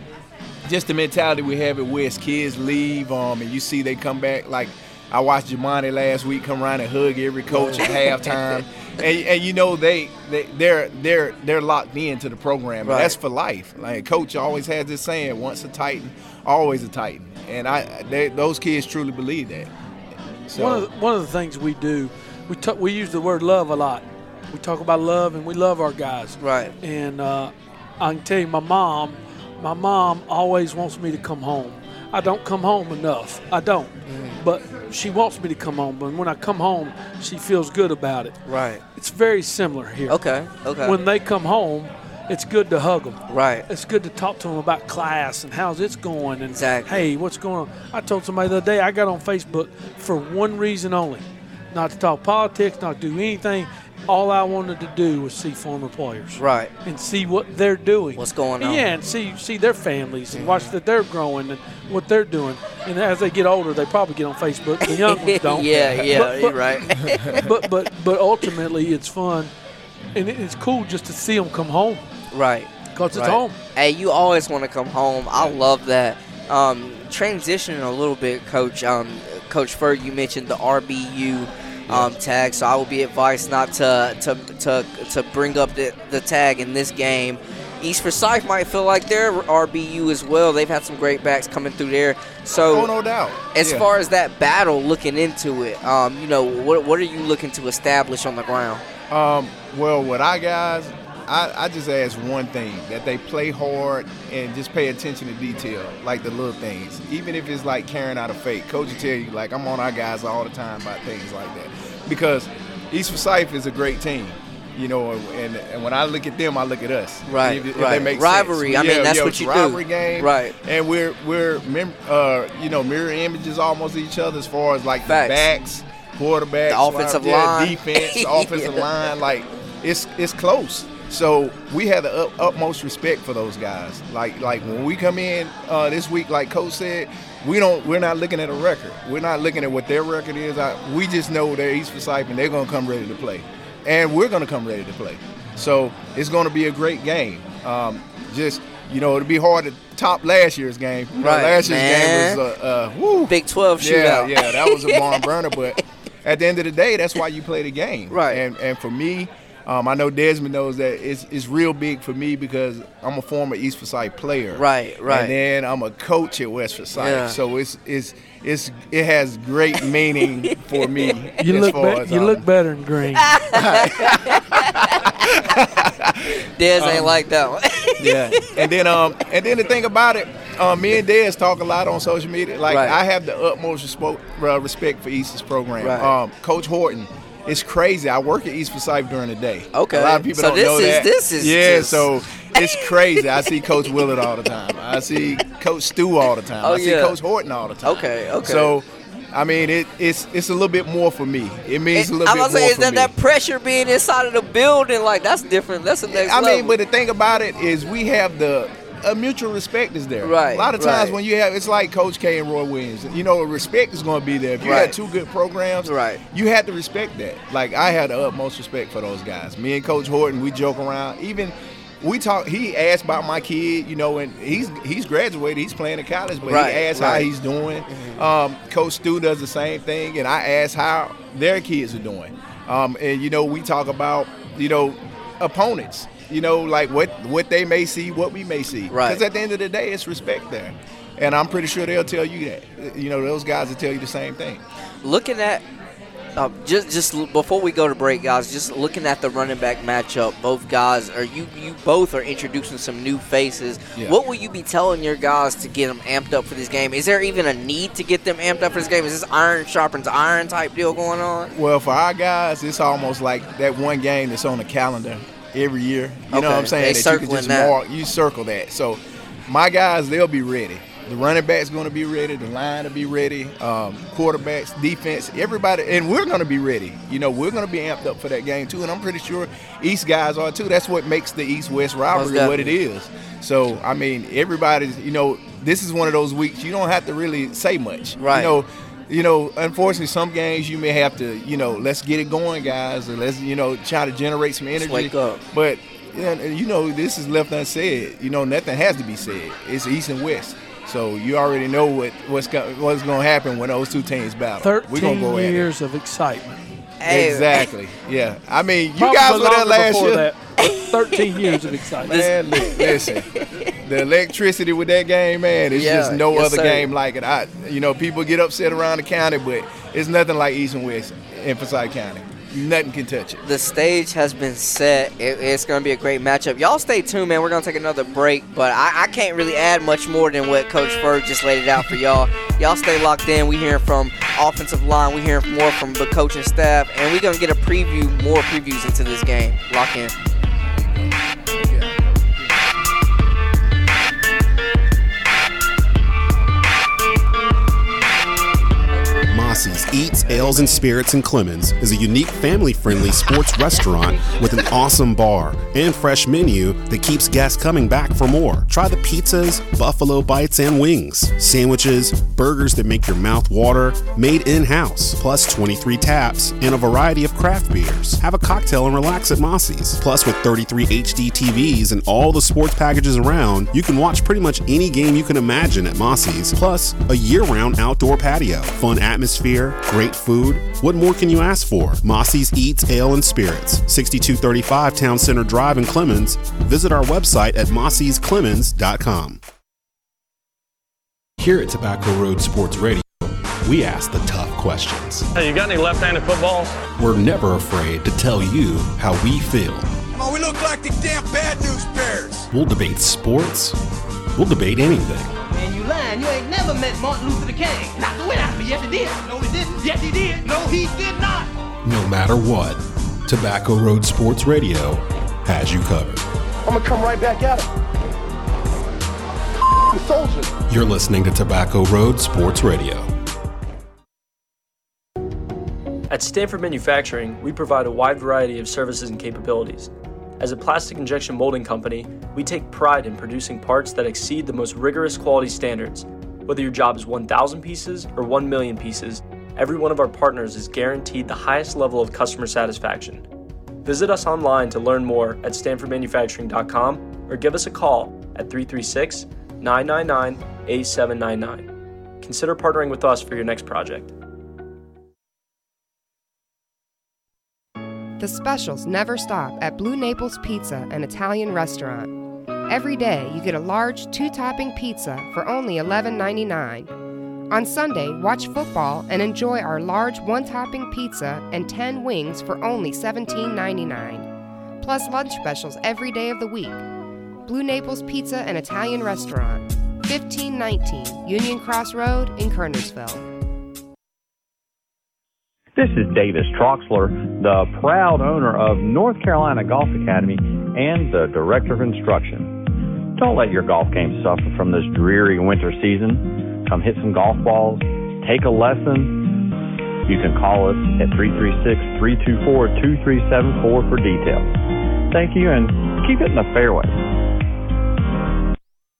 [SPEAKER 12] just the mentality we have at West. Kids leave, um, and you see they come back. Like I watched Jamani last week come around and hug every coach at halftime, and, and you know they they they're they're they're locked into the program.
[SPEAKER 3] Right.
[SPEAKER 12] That's for life. Like coach always has this saying: once a Titan, always a Titan. And I they, those kids truly believe that. So,
[SPEAKER 4] One of the, one of the things we do, we talk, we use the word love a lot. We talk about love, and we love our guys.
[SPEAKER 3] Right.
[SPEAKER 4] And uh, I can tell you, my mom, my mom always wants me to come home. I don't come home enough. I don't.
[SPEAKER 3] Mm.
[SPEAKER 4] But she wants me to come home. But when I come home, she feels good about it.
[SPEAKER 3] Right.
[SPEAKER 4] It's very similar here.
[SPEAKER 3] Okay. Okay.
[SPEAKER 4] When they come home, it's good to hug them.
[SPEAKER 3] right.
[SPEAKER 4] It's good to talk to them about class and how's it's going and
[SPEAKER 3] Exactly.
[SPEAKER 4] hey, what's going on. I told somebody the other day I got on Facebook for one reason only, not to talk politics, not to do anything. All I wanted to do was see former players,
[SPEAKER 3] Right.
[SPEAKER 4] and see what they're doing,
[SPEAKER 3] What's going on?
[SPEAKER 4] Yeah, and see see their families and watch that they're growing and what they're doing. And as they get older, they probably get on Facebook. The young ones don't.
[SPEAKER 3] yeah. Yeah.
[SPEAKER 4] But- but-
[SPEAKER 3] right.
[SPEAKER 4] But but but ultimately, it's fun, and it's cool just to see them come home
[SPEAKER 3] right.
[SPEAKER 4] because it's
[SPEAKER 3] Right.
[SPEAKER 4] home.
[SPEAKER 3] Hey, you always want to come home. I love that. Um, transitioning a little bit, Coach. Um, Coach Ferg, you mentioned the RBU um, tag, so I would be advised not to to to, to bring up the, the tag in this game. East Forsyth might feel like they're RBU as well. They've had some great backs coming through there. So,
[SPEAKER 12] oh no doubt.
[SPEAKER 3] as
[SPEAKER 12] Yeah.
[SPEAKER 3] far as that battle, looking into it, um, you know, what what are you looking to establish on the ground?
[SPEAKER 12] Um, well, with our guys, I, I just ask one thing that they play hard and just pay attention to detail, like the little things. Even if it's like carrying out a fake, coach will tell you, like, I'm on our guys all the time about things like that. Because East Forsyth is a great team. You know, and, and when I look at them, I look at us.
[SPEAKER 3] Right,
[SPEAKER 12] If, if
[SPEAKER 3] right.
[SPEAKER 12] They make
[SPEAKER 3] Rivalry,
[SPEAKER 12] sense.
[SPEAKER 3] I mean, that's
[SPEAKER 12] yeah,
[SPEAKER 3] what you do.
[SPEAKER 12] rivalry game,
[SPEAKER 3] Right.
[SPEAKER 12] And we're we're mem- uh, you know mirror images almost each other as far as like
[SPEAKER 3] Facts.
[SPEAKER 12] the backs, quarterbacks,
[SPEAKER 3] The offensive
[SPEAKER 12] yeah,
[SPEAKER 3] line.
[SPEAKER 12] defense, the offensive
[SPEAKER 3] Yeah.
[SPEAKER 12] line. Like it's it's close. So we have the up, utmost respect for those guys. Like like when we come in uh, this week, like Coach said, we don't we're not looking at a record. We're not looking at what their record is. I, we just know they're East Forsyth and they're gonna come ready to play, and we're gonna come ready to play. So it's gonna be a great game. Um, just you know, it'll be hard to top last year's game. You
[SPEAKER 3] Right,
[SPEAKER 12] last year's
[SPEAKER 3] man.
[SPEAKER 12] game was uh, uh, woo,
[SPEAKER 3] Big 12
[SPEAKER 12] yeah,
[SPEAKER 3] shootout.
[SPEAKER 12] yeah, that was a barn burner. But at the end of the day, that's why you play the game,
[SPEAKER 3] Right.
[SPEAKER 12] And and for me, Um, I know Desmond knows that it's, it's real big for me because I'm a former East Forsyth player.
[SPEAKER 3] Right, right.
[SPEAKER 12] And then I'm a coach at West Forsyth.
[SPEAKER 3] Yeah.
[SPEAKER 12] So it's it's it's it has great meaning for me.
[SPEAKER 4] You look be-
[SPEAKER 12] as
[SPEAKER 4] you look better in green.
[SPEAKER 3] Dez ain't
[SPEAKER 12] Um,
[SPEAKER 3] like that one.
[SPEAKER 12] yeah. And then um and then the thing about it, um, me and Dez talk a lot on social media. Like
[SPEAKER 3] Right.
[SPEAKER 12] I have the utmost respect, uh, respect for East's program.
[SPEAKER 3] Right.
[SPEAKER 12] Um, Coach Horton. It's crazy. I work at East Forsyth during the day.
[SPEAKER 3] Okay.
[SPEAKER 12] A lot of people
[SPEAKER 3] So
[SPEAKER 12] don't know.
[SPEAKER 3] So this is-
[SPEAKER 12] that.
[SPEAKER 3] this is
[SPEAKER 12] yeah.
[SPEAKER 3] just-
[SPEAKER 12] So it's crazy. I see Coach Willert all the time. I see Coach Stu all the time.
[SPEAKER 3] Oh,
[SPEAKER 12] I see
[SPEAKER 3] yeah.
[SPEAKER 12] Coach Horton all the time.
[SPEAKER 3] Okay, okay.
[SPEAKER 12] So, I mean, it, it's it's a little bit more for me. It means a little
[SPEAKER 3] I'm
[SPEAKER 12] bit
[SPEAKER 3] gonna say,
[SPEAKER 12] more
[SPEAKER 3] is
[SPEAKER 12] for
[SPEAKER 3] that
[SPEAKER 12] me.
[SPEAKER 3] that pressure being inside of the building? Like that's different. That's the next
[SPEAKER 12] I
[SPEAKER 3] level.
[SPEAKER 12] mean, but the thing about it is we have the a mutual respect is there.
[SPEAKER 3] Right,
[SPEAKER 12] A lot of times
[SPEAKER 3] right.
[SPEAKER 12] when you have, it's like Coach K and Roy Williams. You know, respect is going to be there. If you
[SPEAKER 3] Right.
[SPEAKER 12] had two good programs,
[SPEAKER 3] Right.
[SPEAKER 12] you had to respect that. Like I had the utmost respect for those guys. Me and Coach Horton, we joke around. Even we talk. He asked about my kid. You know, and he's he's graduated. He's playing in college, but
[SPEAKER 3] Right,
[SPEAKER 12] he asked how he's doing. Um, Coach Stu does the same thing, and I ask how their kids are doing. Um, and you know, we talk about you know opponents. You know, like what what they may see, what we may see.
[SPEAKER 3] Right.
[SPEAKER 12] Because at the end of the day, it's respect there, and I'm pretty sure they'll tell you that. You know, those guys will tell you the same thing.
[SPEAKER 3] looking at uh, just just before we go to break, guys, just looking at the running back matchup, both guys are you you both are introducing some new faces.
[SPEAKER 12] Yeah.
[SPEAKER 3] What will you be telling your guys to get them amped up for this game? Is there even a need to get them amped up for this game? Is this iron sharpens iron type deal going on?
[SPEAKER 12] Well, for our guys, it's almost like that one game that's on the calendar every year. You know what I'm saying?
[SPEAKER 3] they
[SPEAKER 12] that you can just
[SPEAKER 3] that.
[SPEAKER 12] mark, you circle that. So my guys, they'll be ready. The running back's going to be ready. The line will be ready. Um, quarterbacks, defense, everybody, and we're going to be ready. You know, we're going to be amped up for that game too. And I'm pretty sure East guys are too. That's what makes the East-West rivalry what it is. So I mean, everybody's. You know, this is one of those weeks you don't have to really say much.
[SPEAKER 3] Right.
[SPEAKER 12] You know, you know, unfortunately, some games you may have to, you know, let's get it going, guys, or let's, you know, try to generate some energy.
[SPEAKER 3] wake up.
[SPEAKER 12] But, you know, this is left unsaid. You know, nothing has to be said. It's East and West. So you already know what what's what's going to happen when those two teams battle. We're
[SPEAKER 4] Thirteen
[SPEAKER 12] gonna go at it.
[SPEAKER 4] years of excitement.
[SPEAKER 3] Hey,
[SPEAKER 12] Exactly. Yeah. I mean, you
[SPEAKER 4] Probably
[SPEAKER 12] guys were there last year.
[SPEAKER 4] that, Thirteen years of excitement.
[SPEAKER 12] Man, listen, the electricity with that game, man, it's
[SPEAKER 3] Yeah,
[SPEAKER 12] just no
[SPEAKER 3] yes,
[SPEAKER 12] other
[SPEAKER 3] sir.
[SPEAKER 12] game like it. I, you know, people get upset around the county, but it's nothing like East and West in Forsyth County. Nothing can touch it.
[SPEAKER 3] The stage has been set. It, it's going to be a great matchup. Y'all stay tuned, man. We're going to take another break, but I, I can't really add much more than what Coach Ferg just laid it out for y'all. Y'all stay locked in. We hearing from offensive line. We hearing more from the coaching staff, and we're to get a preview, more previews into this game. Lock in.
[SPEAKER 2] Eats, Ales, and Spirits in Clemmons is a unique family friendly sports restaurant with an awesome bar and fresh menu that keeps guests coming back for more. Try the pizzas, buffalo bites, and wings, sandwiches, burgers that make your mouth water, made in house, plus 23 taps and a variety of craft beers. Have a cocktail and relax at Mossy's. Plus, with 33 HD TVs and all the sports packages around, you can watch pretty much any game you can imagine at Mossy's. Plus, a year round outdoor patio, fun atmosphere, great food. What more can you ask for? Mossy's Eats, Ale, and Spirits, 6235 Town Center Drive in Clemmons. Visit our website at mossy'sclemens.com. Here at Tobacco Road Sports Radio, we ask the tough questions.
[SPEAKER 13] Hey, you got any left-handed footballs?
[SPEAKER 2] We're never afraid to tell you how we feel.
[SPEAKER 14] Oh, we look like the damn bad news bears.
[SPEAKER 2] We'll debate sports. We'll debate anything.
[SPEAKER 15] Man, you lying. You ain't never met Martin Luther King. Not the way out, but yes, he did. No, he didn't. Yes, he did. No, he did not.
[SPEAKER 2] No matter what, Tobacco Road Sports Radio has you covered.
[SPEAKER 16] I'm gonna come right back at him. Soldier.
[SPEAKER 2] You're listening to Tobacco Road Sports Radio.
[SPEAKER 5] At Stanford Manufacturing, we provide a wide variety of services and capabilities. As a plastic injection molding company, we take pride in producing parts that exceed the most rigorous quality standards. Whether your job is 1,000 pieces or 1 million pieces, every one of our partners is guaranteed the highest level of customer satisfaction. Visit us online to learn more at stanfordmanufacturing.com or give us a call at 336 999 8799. Consider partnering with us for your next project.
[SPEAKER 7] The specials never stop at Blue Naples Pizza, an Italian restaurant. Every day you get a large two topping pizza for only $11.99. On Sunday, watch football and enjoy our large one topping pizza and 10 wings for only $17.99. Plus lunch specials every day of the week. Blue Naples Pizza and Italian Restaurant, 1519 Union Cross Road in Kernersville.
[SPEAKER 17] This is Davis Troxler, the proud owner of North Carolina Golf Academy and the Director of Instruction. Don't let your golf game suffer from this dreary winter season. Come hit some golf balls, take a lesson. You can call us at 336 324 2374 for details. Thank you and keep it in the fairway.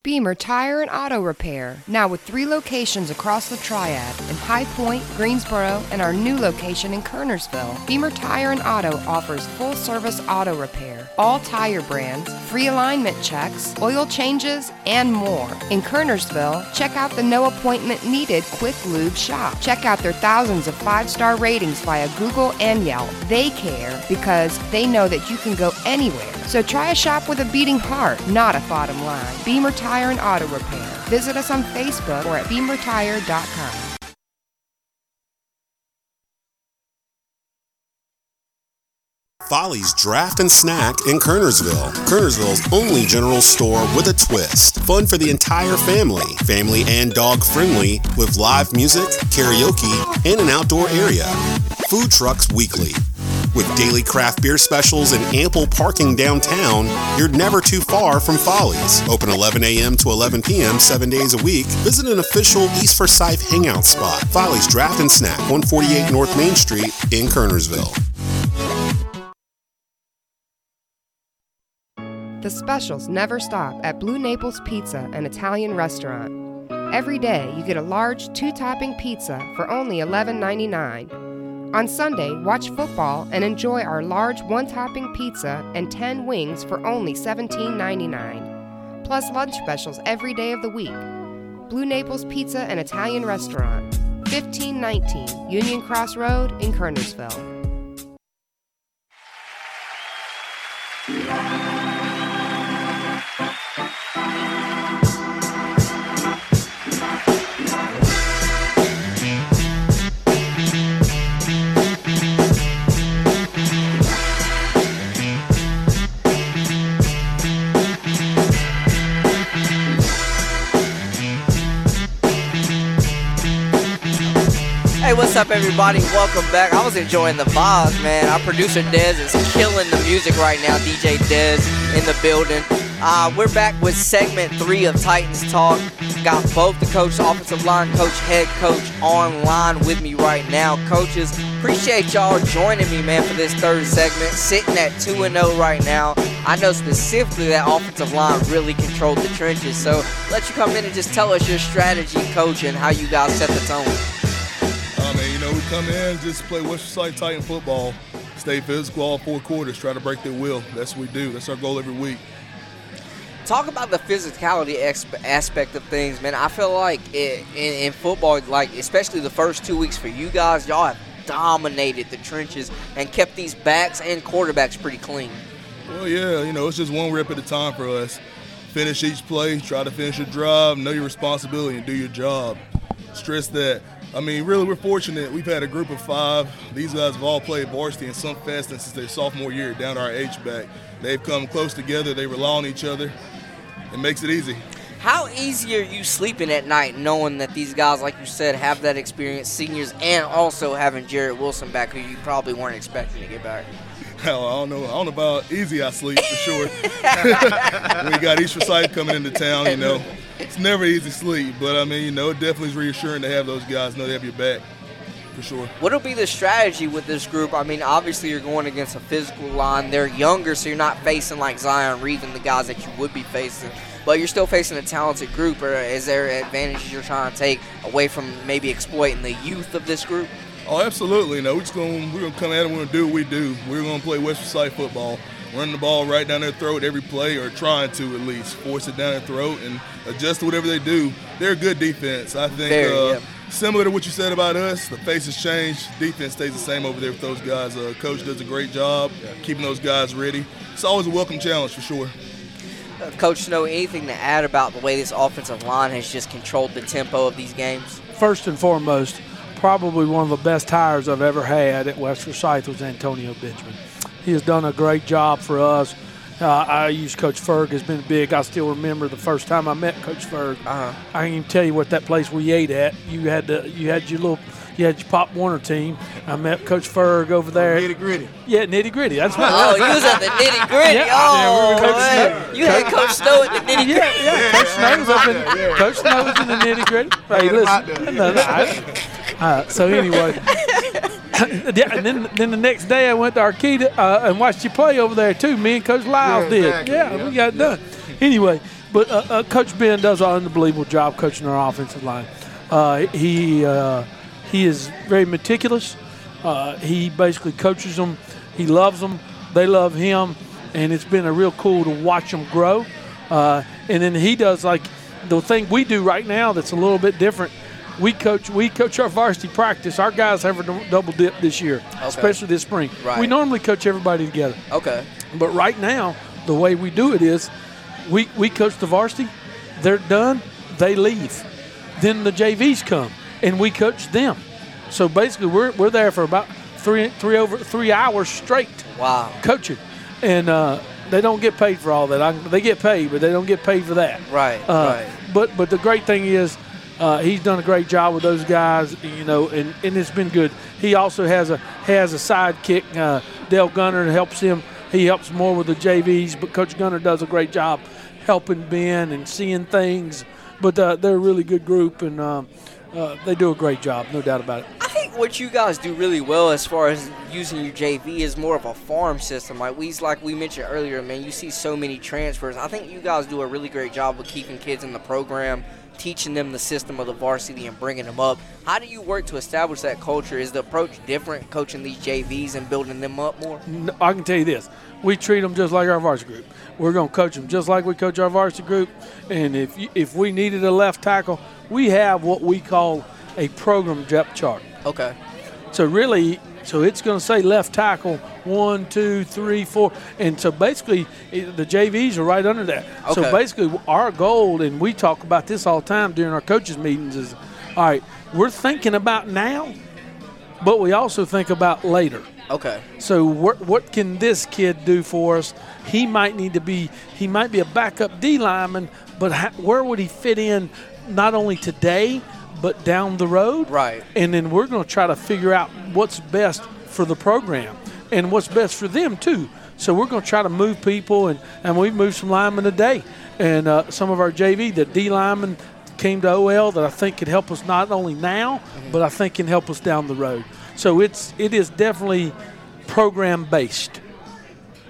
[SPEAKER 7] Beamer Tire and Auto Repair, now with three locations across the Triad in High Point, Greensboro, and our new location in Kernersville. Beamer Tire and Auto offers full service auto repair, all tire brands, free alignment checks, oil changes, and more. In Kernersville, check out the no appointment needed Quick Lube shop. Check out their thousands of five star ratings via Google and Yelp. They care because they know that you can go anywhere. So try a shop with a beating heart, not a bottom line. Beamer Tire and Auto Repair. Visit us on Facebook or at beamertire.com.
[SPEAKER 2] Folly's Draft and Snack in Kernersville. Kernersville's only general store with a twist. Fun for the entire family. Family and dog friendly with live music, karaoke, and an outdoor area. Food trucks weekly. With daily craft beer specials and ample parking downtown, you're never too far from Follies. Open 11 a.m. to 11 p.m. seven days a week. Visit an official East Forsyth hangout spot. Follies Draft and Snack, 148 North Main Street in Kernersville.
[SPEAKER 7] The specials never stop at Blue Naples Pizza, an Italian restaurant. Every day you get a large two topping pizza for only $11.99. On Sunday, watch football and enjoy our large one topping pizza and 10 wings for only $17.99. Plus lunch specials every day of the week. Blue Naples Pizza and Italian Restaurant, 1519 Union Cross Road in Kernersville.
[SPEAKER 3] What's up, everybody? Welcome back. I was enjoying the vibes, man. Our producer Dez is killing the music right now. DJ Dez in the building. Uh, we're back with segment three of Titans Talk. Got both the coach, offensive line coach, head coach online with me right now. Coaches, appreciate y'all joining me, man, for this third segment. Sitting at 2 and 0 right now. I know specifically that offensive line really controlled the trenches. So let you come in and just tell us your strategy, coach, and how you guys set the tone.
[SPEAKER 1] Come in, just play West Side Titan football, stay physical all four quarters, try to break their will. That's what we do. That's our goal every week.
[SPEAKER 3] Talk about the physicality aspect of things, man. I feel like it, in, in football, like especially the first two weeks for you guys, y'all have dominated the trenches and kept these backs and quarterbacks pretty clean.
[SPEAKER 1] Well, yeah, you know, it's just one rep at a time for us. Finish each play, try to finish your drive, know your responsibility, and do your job. Stress that. I mean, really, we're fortunate. We've had a group of five. These guys have all played varsity in some fashion since their sophomore year down to our H-back. They've come close together. They rely on each other. It makes it easy.
[SPEAKER 3] How easy are you sleeping at night knowing that these guys, like you said, have that experience, seniors, and also having Jarrett Wilson back, who you probably weren't expecting to get back?
[SPEAKER 1] Hell, I don't know. I don't know about easy I sleep for sure. we got East Forsyth coming into town, you know. It's never easy sleep, but I mean, you know, it definitely is reassuring to have those guys know they have your back for sure.
[SPEAKER 3] What'll be the strategy with this group? I mean, obviously you're going against a physical line. They're younger, so you're not facing like Zion Reeve and the guys that you would be facing. But you're still facing a talented group. Or is there advantages you're trying to take away from maybe exploiting the youth of this group?
[SPEAKER 1] Oh, absolutely. No, we're just going. We're going to come at them. We're going to do what we do. We're going to play West Side football, running the ball right down their throat every play, or trying to at least force it down their throat and adjust to whatever they do. They're a good defense. I think
[SPEAKER 3] Very,
[SPEAKER 1] uh,
[SPEAKER 3] yeah.
[SPEAKER 1] similar to what you said about us, the faces change. Defense stays the same over there with those guys. Uh, coach does a great job keeping those guys ready. It's always a welcome challenge for sure.
[SPEAKER 3] Uh, Coach Snow, anything to add about the way this offensive line has just controlled the tempo of these games?
[SPEAKER 4] First and foremost, probably one of the best hires I've ever had at West Forsyth was Antonio Benjamin. He has done a great job for us. Uh, I use Coach Ferg has been big. I still remember the first time I met Coach Ferg.
[SPEAKER 3] Uh-huh.
[SPEAKER 4] I can even tell you what that place we ate at. You had to, you had your little you had your Pop Warner team. I met Coach Ferg over there.
[SPEAKER 12] Nitty gritty.
[SPEAKER 4] Yeah, nitty gritty. That's what.
[SPEAKER 3] Oh, you was at the nitty gritty.
[SPEAKER 4] Yeah.
[SPEAKER 3] Oh,
[SPEAKER 4] Yeah, we were Coach
[SPEAKER 3] man.
[SPEAKER 4] Snow.
[SPEAKER 3] you had Coach Snow at the nitty
[SPEAKER 4] Yeah,
[SPEAKER 3] gritty.
[SPEAKER 4] yeah. Coach Snow's up in Coach Snow's in the nitty gritty. Hey, listen. No, no, I- uh, so anyway, yeah, and then then the next day I went to Arcata uh, and watched you play over there too. Me and Coach Lyles
[SPEAKER 12] Yeah,
[SPEAKER 4] did.
[SPEAKER 12] exactly,
[SPEAKER 4] Yeah,
[SPEAKER 12] yeah.
[SPEAKER 4] we got it done. Anyway, but uh, uh, Coach Ben does an unbelievable job coaching our offensive line. Uh, he uh, he is very meticulous. Uh, he basically coaches them. He loves them. They love him, and it's been a real cool to watch them grow. Uh, and then he does like the thing we do right now that's a little bit different. We coach we coach our varsity practice. Our guys have a double dip this year, especially this spring.
[SPEAKER 3] Right.
[SPEAKER 4] We normally coach everybody together.
[SPEAKER 3] Okay.
[SPEAKER 4] But right now, the way we do it is we, we coach the varsity, they're done, they leave. Then the JVs come and we coach them. So basically we're, we're there for about three three over three hours straight
[SPEAKER 3] Wow.
[SPEAKER 4] coaching. And uh, they don't get paid for all that. I, they get paid, but they don't get paid for that.
[SPEAKER 3] Right,
[SPEAKER 4] Uh,
[SPEAKER 3] right.
[SPEAKER 4] But but the great thing is, uh, he's done a great job with those guys, you know, and, and it's been good. He also has a has a sidekick, uh, Dale Gunner, helps him. He helps more with the JVs, but Coach Gunner does a great job helping Ben and seeing things. But uh, they're a really good group, and um, uh, they do a great job, no doubt about it.
[SPEAKER 3] I think what you guys do really well as far as using your JV is more of a farm system. Like we like we mentioned earlier, man, you see so many transfers. I think you guys do a really great job of keeping kids in the program, teaching them the system of the varsity and bringing them up. How do you work to establish that culture? Is the approach different coaching these JVs and building them up more?
[SPEAKER 4] No, I can tell you this: we treat them just like our varsity group. We're going to coach them just like we coach our varsity group. And if you, if we needed a left tackle, we have what we call a program depth chart.
[SPEAKER 3] Okay.
[SPEAKER 4] So really, so it's going to say left tackle one, two, three, four, and so basically the JVs are right under that. So basically, our goal, and we talk about this all the time during our coaches meetings, is all right. We're thinking about now, but we also think about later.
[SPEAKER 3] Okay.
[SPEAKER 4] So what what can this kid do for us? He might need to be he might be a backup D lineman, but ha- where would he fit in? Not only today, but down the road.
[SPEAKER 3] Right.
[SPEAKER 4] And then we're going to try to figure out what's best for the program and what's best for them too. So we're going to try to move people, and and we've moved some linemen today, and uh, some of our JV the D linemen came to OL that I think could help us not only now, but I think can help us down the road. So it's it is definitely program based,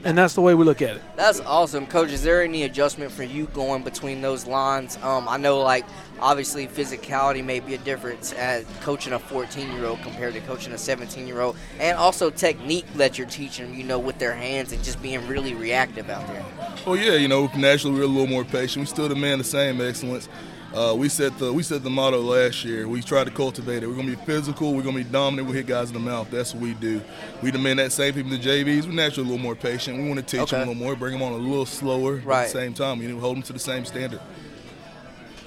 [SPEAKER 4] and that's the way we look at it.
[SPEAKER 3] That's awesome, coach. Is there any adjustment for you going between those lines? Um, I know, like obviously, physicality may be a difference at coaching a 14-year-old compared to coaching a 17-year-old, and also technique that you're teaching them. You know, with their hands and just being really reactive out there.
[SPEAKER 1] Well, yeah, you know, naturally we're a little more patient. We still demand the same excellence. Uh, we set the we set the motto last year. We tried to cultivate it. We're gonna be physical. We're gonna be dominant. We hit guys in the mouth. That's what we do. We demand that same thing from the JVs. We're naturally a little more patient. We want to teach
[SPEAKER 3] Okay.
[SPEAKER 1] them a little more, bring them on a little slower.
[SPEAKER 3] Right.
[SPEAKER 1] at the same time, need to hold them to the same standard.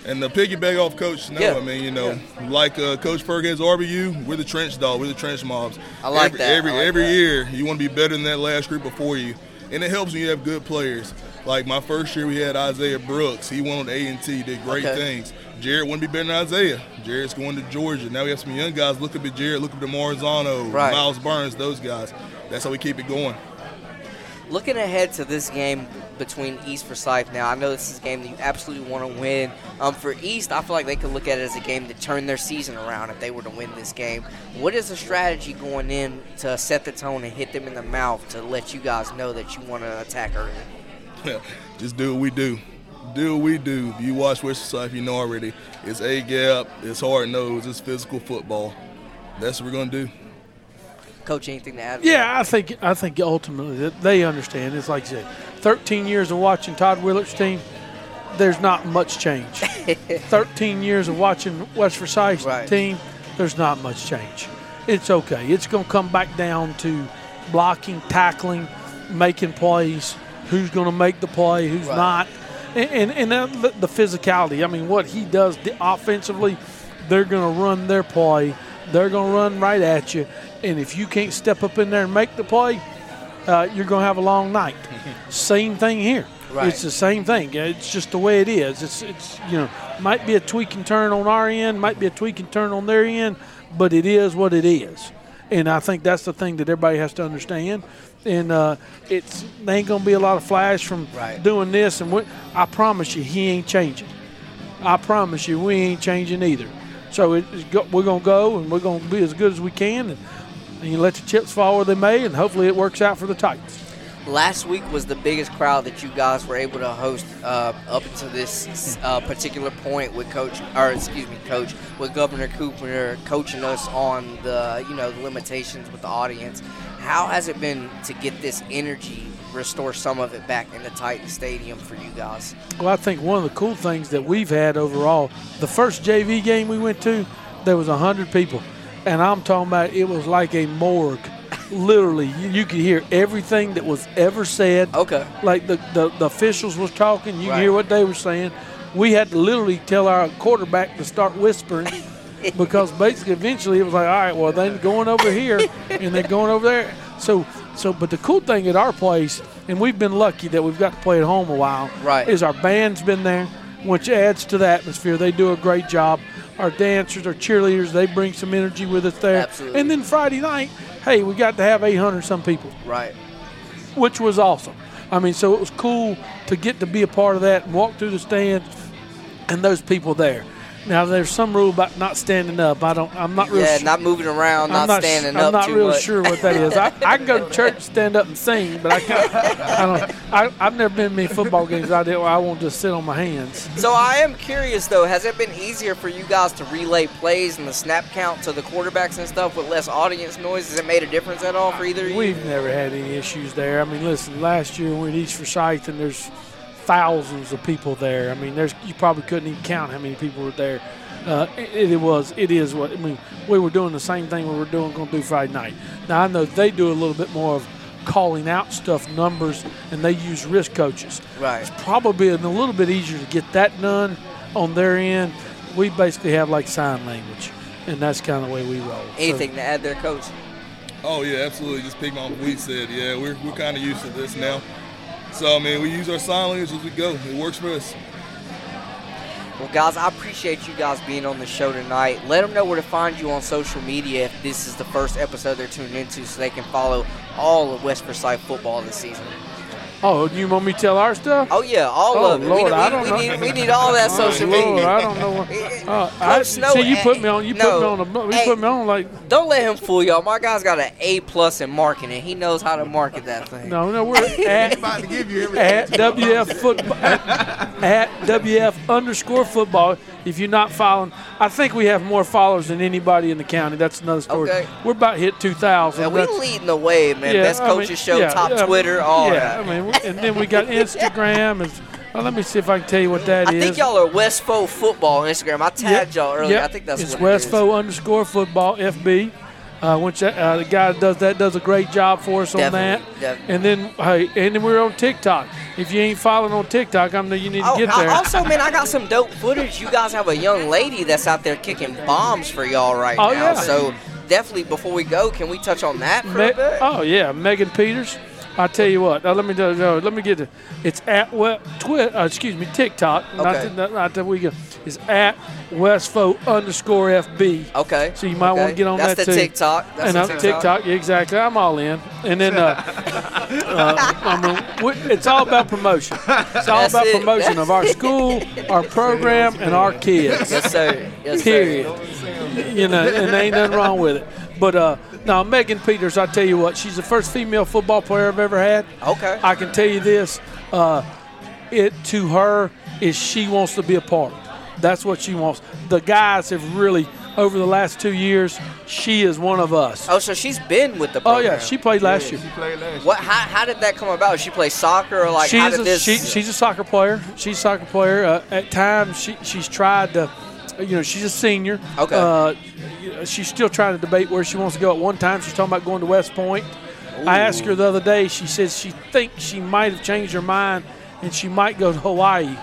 [SPEAKER 1] And the piggyback off Coach Snow,
[SPEAKER 3] Yeah.
[SPEAKER 1] I mean, you know, like uh, Coach Ferg has RBU, we're the trench dog, we're the trench mobs.
[SPEAKER 3] I like
[SPEAKER 1] every,
[SPEAKER 3] that.
[SPEAKER 1] Every
[SPEAKER 3] like
[SPEAKER 1] every
[SPEAKER 3] that.
[SPEAKER 1] year, you want to be better than that last group before you, and it helps when you have good players. Like my first year, we had Isaiah Brooks. He went on A and T, did great
[SPEAKER 3] Okay.
[SPEAKER 1] things. Jared wouldn't be better than Isaiah. Jared's going to Georgia. Now we have some young guys. Look up at Jared. Look up at Marzano,
[SPEAKER 3] Right.
[SPEAKER 1] Miles Burns, those guys. That's how we keep it going.
[SPEAKER 3] Looking ahead to this game between East Forsyth now, I know this is a game that you absolutely want to win. Um, for East, I feel like they could look at it as a game to turn their season around if they were to win this game. What is the strategy going in to set the tone and hit them in the mouth to let you guys know that you want to attack early?
[SPEAKER 1] Just do what we do. Do what we do. If you watch West Forsyth, you know already. It's A gap, it's hard nose, it's physical football. That's what we're going to do.
[SPEAKER 3] Coach, anything to add?
[SPEAKER 4] Yeah, I think I think ultimately that they understand. It's like you say, 13 years of watching Todd Willert's team. there's not much change. 13 years of watching West Forsyth's
[SPEAKER 3] Right.
[SPEAKER 4] team, there's not much change. It's okay. It's going to come back down to blocking, tackling, making plays. Who's going to make the play? Who's
[SPEAKER 3] Right.
[SPEAKER 4] not? And and, and the, the physicality. I mean, what he does offensively, they're going to run their play. They're going to run right at you. And if you can't step up in there and make the play, uh, you're going to have a long night. Same thing here.
[SPEAKER 3] Right.
[SPEAKER 4] It's the same thing. It's just the way it is. It's it's you know might be a tweak and turn on our end, might be a tweak and turn on their end, but it is what it is. And I think that's the thing that everybody has to understand. And uh, it's there ain't gonna be a lot of flash from
[SPEAKER 3] Right.
[SPEAKER 4] doing this. And we, I promise you, he ain't changing. I promise you, we ain't changing either. So we're gonna go and we're gonna be as good as we can, and, and you let the chips fall where they may, and hopefully it works out for the Titans.
[SPEAKER 3] Last week was the biggest crowd that you guys were able to host uh, up until this uh, particular point with Coach, or excuse me, Coach, with Governor Cooper coaching us on the you know the limitations with the audience. How has it been to get this energy, restore some of it back in the Titan Stadium for you guys?
[SPEAKER 4] Well, I think one of the cool things that we've had overall, the first JV game we went to, there was hundred people, and I'm talking about it was like a morgue. Literally, you, you could hear everything that was ever said.
[SPEAKER 3] Okay.
[SPEAKER 4] Like the, the, the officials was talking, you could
[SPEAKER 3] Right.
[SPEAKER 4] hear what they were saying. We had to literally tell our quarterback to start whispering because basically eventually it was like, all right, well they're going over here and they're going over there. So so but the cool thing at our place, and we've been lucky that we've got to play at home a while,
[SPEAKER 3] Right.
[SPEAKER 4] is our band's been there, which adds to the atmosphere. They do a great job. Our dancers, our cheerleaders, they bring some energy with us there.
[SPEAKER 3] Absolutely.
[SPEAKER 4] And then Friday night, hey, we got to have 800 some people
[SPEAKER 3] Right.
[SPEAKER 4] which was awesome. I mean, so it was cool to get to be a part of that and walk through the stands and those people there. Now, there's some rule about not standing up. I don't. I'm not real.
[SPEAKER 3] yeah,
[SPEAKER 4] su-
[SPEAKER 3] not moving around,
[SPEAKER 4] I'm
[SPEAKER 3] not,
[SPEAKER 4] sh-
[SPEAKER 3] standing
[SPEAKER 4] I'm not real
[SPEAKER 3] much.
[SPEAKER 4] sure what that is. I, I can go to church, stand up, and sing, but I can't. I don't. I, I've never been to many football games. I did. I won't just sit on my hands.
[SPEAKER 3] So I am curious though, has it been easier for you guys to relay plays and the snap count to the quarterbacks and stuff with less audience noise? Has it made a difference at all for either of you?
[SPEAKER 4] We've never had any issues there. I mean, listen, last year we at East Forsyth, and there's thousands of people there. I mean, there's you probably couldn't even count how many people were there. Uh, it, it was, it is what I mean. We were doing the same thing we were doing going to do Friday night. Now I know they do a little bit more of calling out stuff, numbers, and they use wrist coaches.
[SPEAKER 3] Right.
[SPEAKER 4] It's probably a little bit easier to get that done on their end. We basically have like sign language, and that's kind of the way we roll. So-
[SPEAKER 3] Anything to add there, coach?
[SPEAKER 1] Oh yeah, absolutely. Just pick on what we said. Yeah, we're, we're kind of used to this now. So I mean, we use our sign language as we go. It works for us.
[SPEAKER 3] Well, guys, I appreciate you guys being on the show tonight. Let them know where to find you on social media if this is the first episode they're tuning into so they can follow all of West Forsyth football this season.
[SPEAKER 4] Oh, you want me to tell our stuff?
[SPEAKER 3] Oh, yeah, all
[SPEAKER 4] Oh,
[SPEAKER 3] of it.
[SPEAKER 4] Lord,
[SPEAKER 3] we, we,
[SPEAKER 4] I don't
[SPEAKER 3] we
[SPEAKER 4] know.
[SPEAKER 3] Need, we need all that social
[SPEAKER 4] Lord. I don't know. What, uh, I,
[SPEAKER 3] Coach Snow,
[SPEAKER 4] see, you put me on. You
[SPEAKER 3] no.
[SPEAKER 4] put me on. A, you
[SPEAKER 3] Hey.
[SPEAKER 4] put me on like
[SPEAKER 3] Don't let him fool y'all. My guy's got an A plus in marketing. He knows how to market that thing.
[SPEAKER 4] no, no. We're at, at WF football at, at WF underscore football. If you're not following, I think we have more followers than anybody in the county. That's another story.
[SPEAKER 3] Okay.
[SPEAKER 4] We're about to hit 2,000.
[SPEAKER 3] Yeah, we
[SPEAKER 4] That's-
[SPEAKER 3] leading the way, man.
[SPEAKER 4] yeah,
[SPEAKER 3] Best
[SPEAKER 4] I mean,
[SPEAKER 3] coaches show,
[SPEAKER 4] yeah,
[SPEAKER 3] top
[SPEAKER 4] yeah,
[SPEAKER 3] Twitter, all
[SPEAKER 4] yeah,
[SPEAKER 3] that.
[SPEAKER 4] I mean, and then we got Instagram. And, well, let me see if I can tell you what that
[SPEAKER 3] I
[SPEAKER 4] is.
[SPEAKER 3] think y'all are Westfo football on Instagram. I tagged y'all earlier.
[SPEAKER 4] Yep.
[SPEAKER 3] I think that's
[SPEAKER 4] it's
[SPEAKER 3] what it is.
[SPEAKER 4] Westfo underscore football FB. Uh, which uh, the guy that does that does a great job for us on that.
[SPEAKER 3] definitely.
[SPEAKER 4] And then hey, and then we're on TikTok. If you ain't following on TikTok, I'm know you need to
[SPEAKER 3] Oh,
[SPEAKER 4] get
[SPEAKER 3] I-
[SPEAKER 4] there.
[SPEAKER 3] also, man, I got some dope footage. You guys have a young lady that's out there kicking bombs for y'all right
[SPEAKER 4] Oh,
[SPEAKER 3] now.
[SPEAKER 4] yeah.
[SPEAKER 3] So definitely, before we go, can we touch on that for
[SPEAKER 4] Me-
[SPEAKER 3] a bit?
[SPEAKER 4] oh yeah, Megan Peters. I tell you what. Now, let me do, let me get it. It's at Twitter. Uh, excuse me, TikTok. Not,
[SPEAKER 3] Okay.
[SPEAKER 4] that, not, not that we go. It's at Westfo underscore FB.
[SPEAKER 3] Okay.
[SPEAKER 4] So you might want to get on
[SPEAKER 3] That's
[SPEAKER 4] that
[SPEAKER 3] the
[SPEAKER 4] too.
[SPEAKER 3] TikTok. That's
[SPEAKER 4] and
[SPEAKER 3] the
[SPEAKER 4] I'm
[SPEAKER 3] TikTok.
[SPEAKER 4] TikTok. Yeah, exactly. I'm all in. And then uh, uh, mean, we- it's all about promotion. It's all
[SPEAKER 3] That's
[SPEAKER 4] about
[SPEAKER 3] it.
[SPEAKER 4] promotion of our school, our program, and our kids.
[SPEAKER 3] Yes, sir. Yes, sir.
[SPEAKER 4] Period. You know, and ain't nothing wrong with it. But uh, now Megan Peters, I tell you what, she's the first female football player I've ever had.
[SPEAKER 3] Okay.
[SPEAKER 4] I can tell you this: uh, it to her is she wants to be a part. That's what she wants. The guys have really over the last two years, she is one of us.
[SPEAKER 3] Oh, so she's been with the
[SPEAKER 4] Oh yeah, she played last year.
[SPEAKER 12] She played last year.
[SPEAKER 3] What? How, how did that come about? She play soccer or like how
[SPEAKER 4] she's
[SPEAKER 3] did
[SPEAKER 4] a,
[SPEAKER 3] this?
[SPEAKER 4] she, she's a soccer player. She's a soccer player. Uh, at times, she she's tried to, you know, she's a senior.
[SPEAKER 3] Okay.
[SPEAKER 4] Uh, she's still trying to debate where she wants to go. At one time, she's talking about going to West Point. I asked her the other day. She says she thinks she might have changed her mind and she might go to Hawaii.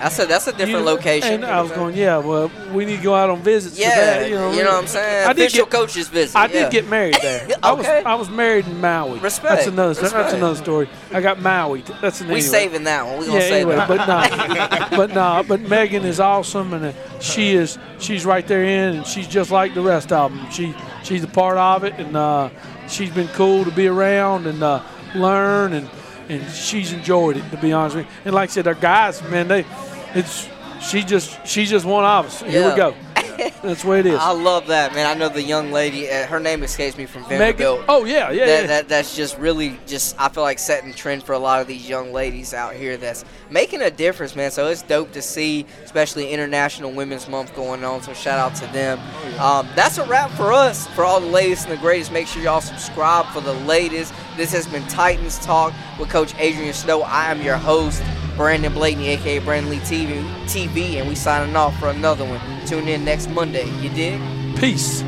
[SPEAKER 3] That's a that's a different
[SPEAKER 4] You-
[SPEAKER 3] location.
[SPEAKER 4] And I was going, yeah, well, we need to go out on visits. for
[SPEAKER 3] Yeah,
[SPEAKER 4] that, you know,
[SPEAKER 3] you know what I'm saying?
[SPEAKER 4] I did
[SPEAKER 3] Official
[SPEAKER 4] get,
[SPEAKER 3] coaches visit.
[SPEAKER 4] I
[SPEAKER 3] yeah.
[SPEAKER 4] did get married there. I was
[SPEAKER 3] Okay.
[SPEAKER 4] I was married in Maui.
[SPEAKER 3] Respect,
[SPEAKER 4] That's another that's another story. I got Maui. That's an
[SPEAKER 3] We
[SPEAKER 4] anyway.
[SPEAKER 3] saving that one. We gonna
[SPEAKER 4] yeah,
[SPEAKER 3] save
[SPEAKER 4] anyway,
[SPEAKER 3] that.
[SPEAKER 4] but no, but no, but Megan is awesome, and uh, she is she's right there in, and she's just like the rest of them. She she's a part of it, and uh, she's been cool to be around and uh, learn, and and she's enjoyed it to be honest with you. And like I said, our guys, man, they it's she just she's just one of us. Here
[SPEAKER 3] Yeah.
[SPEAKER 4] we go. That's the way it is.
[SPEAKER 3] I love that, man. I know the young lady. Uh, her name escapes me from Vanderbilt.
[SPEAKER 4] Megan. Oh yeah, yeah,
[SPEAKER 3] that,
[SPEAKER 4] yeah.
[SPEAKER 3] That, that's just really just I feel like setting trend for a lot of these young ladies out here that's making a difference, man. So it's dope to see, especially International Women's Month going on. So shout out to them. Um, that's a wrap for us. For all the latest and the greatest, make sure y'all subscribe for the latest. This has been Titans Talk with Coach Adrian Snow. I am your host. Brandon Blakeney, aka Brandon Lee TV, TV, and we signing off for another one. Tune in next Monday. You dig?
[SPEAKER 4] Peace.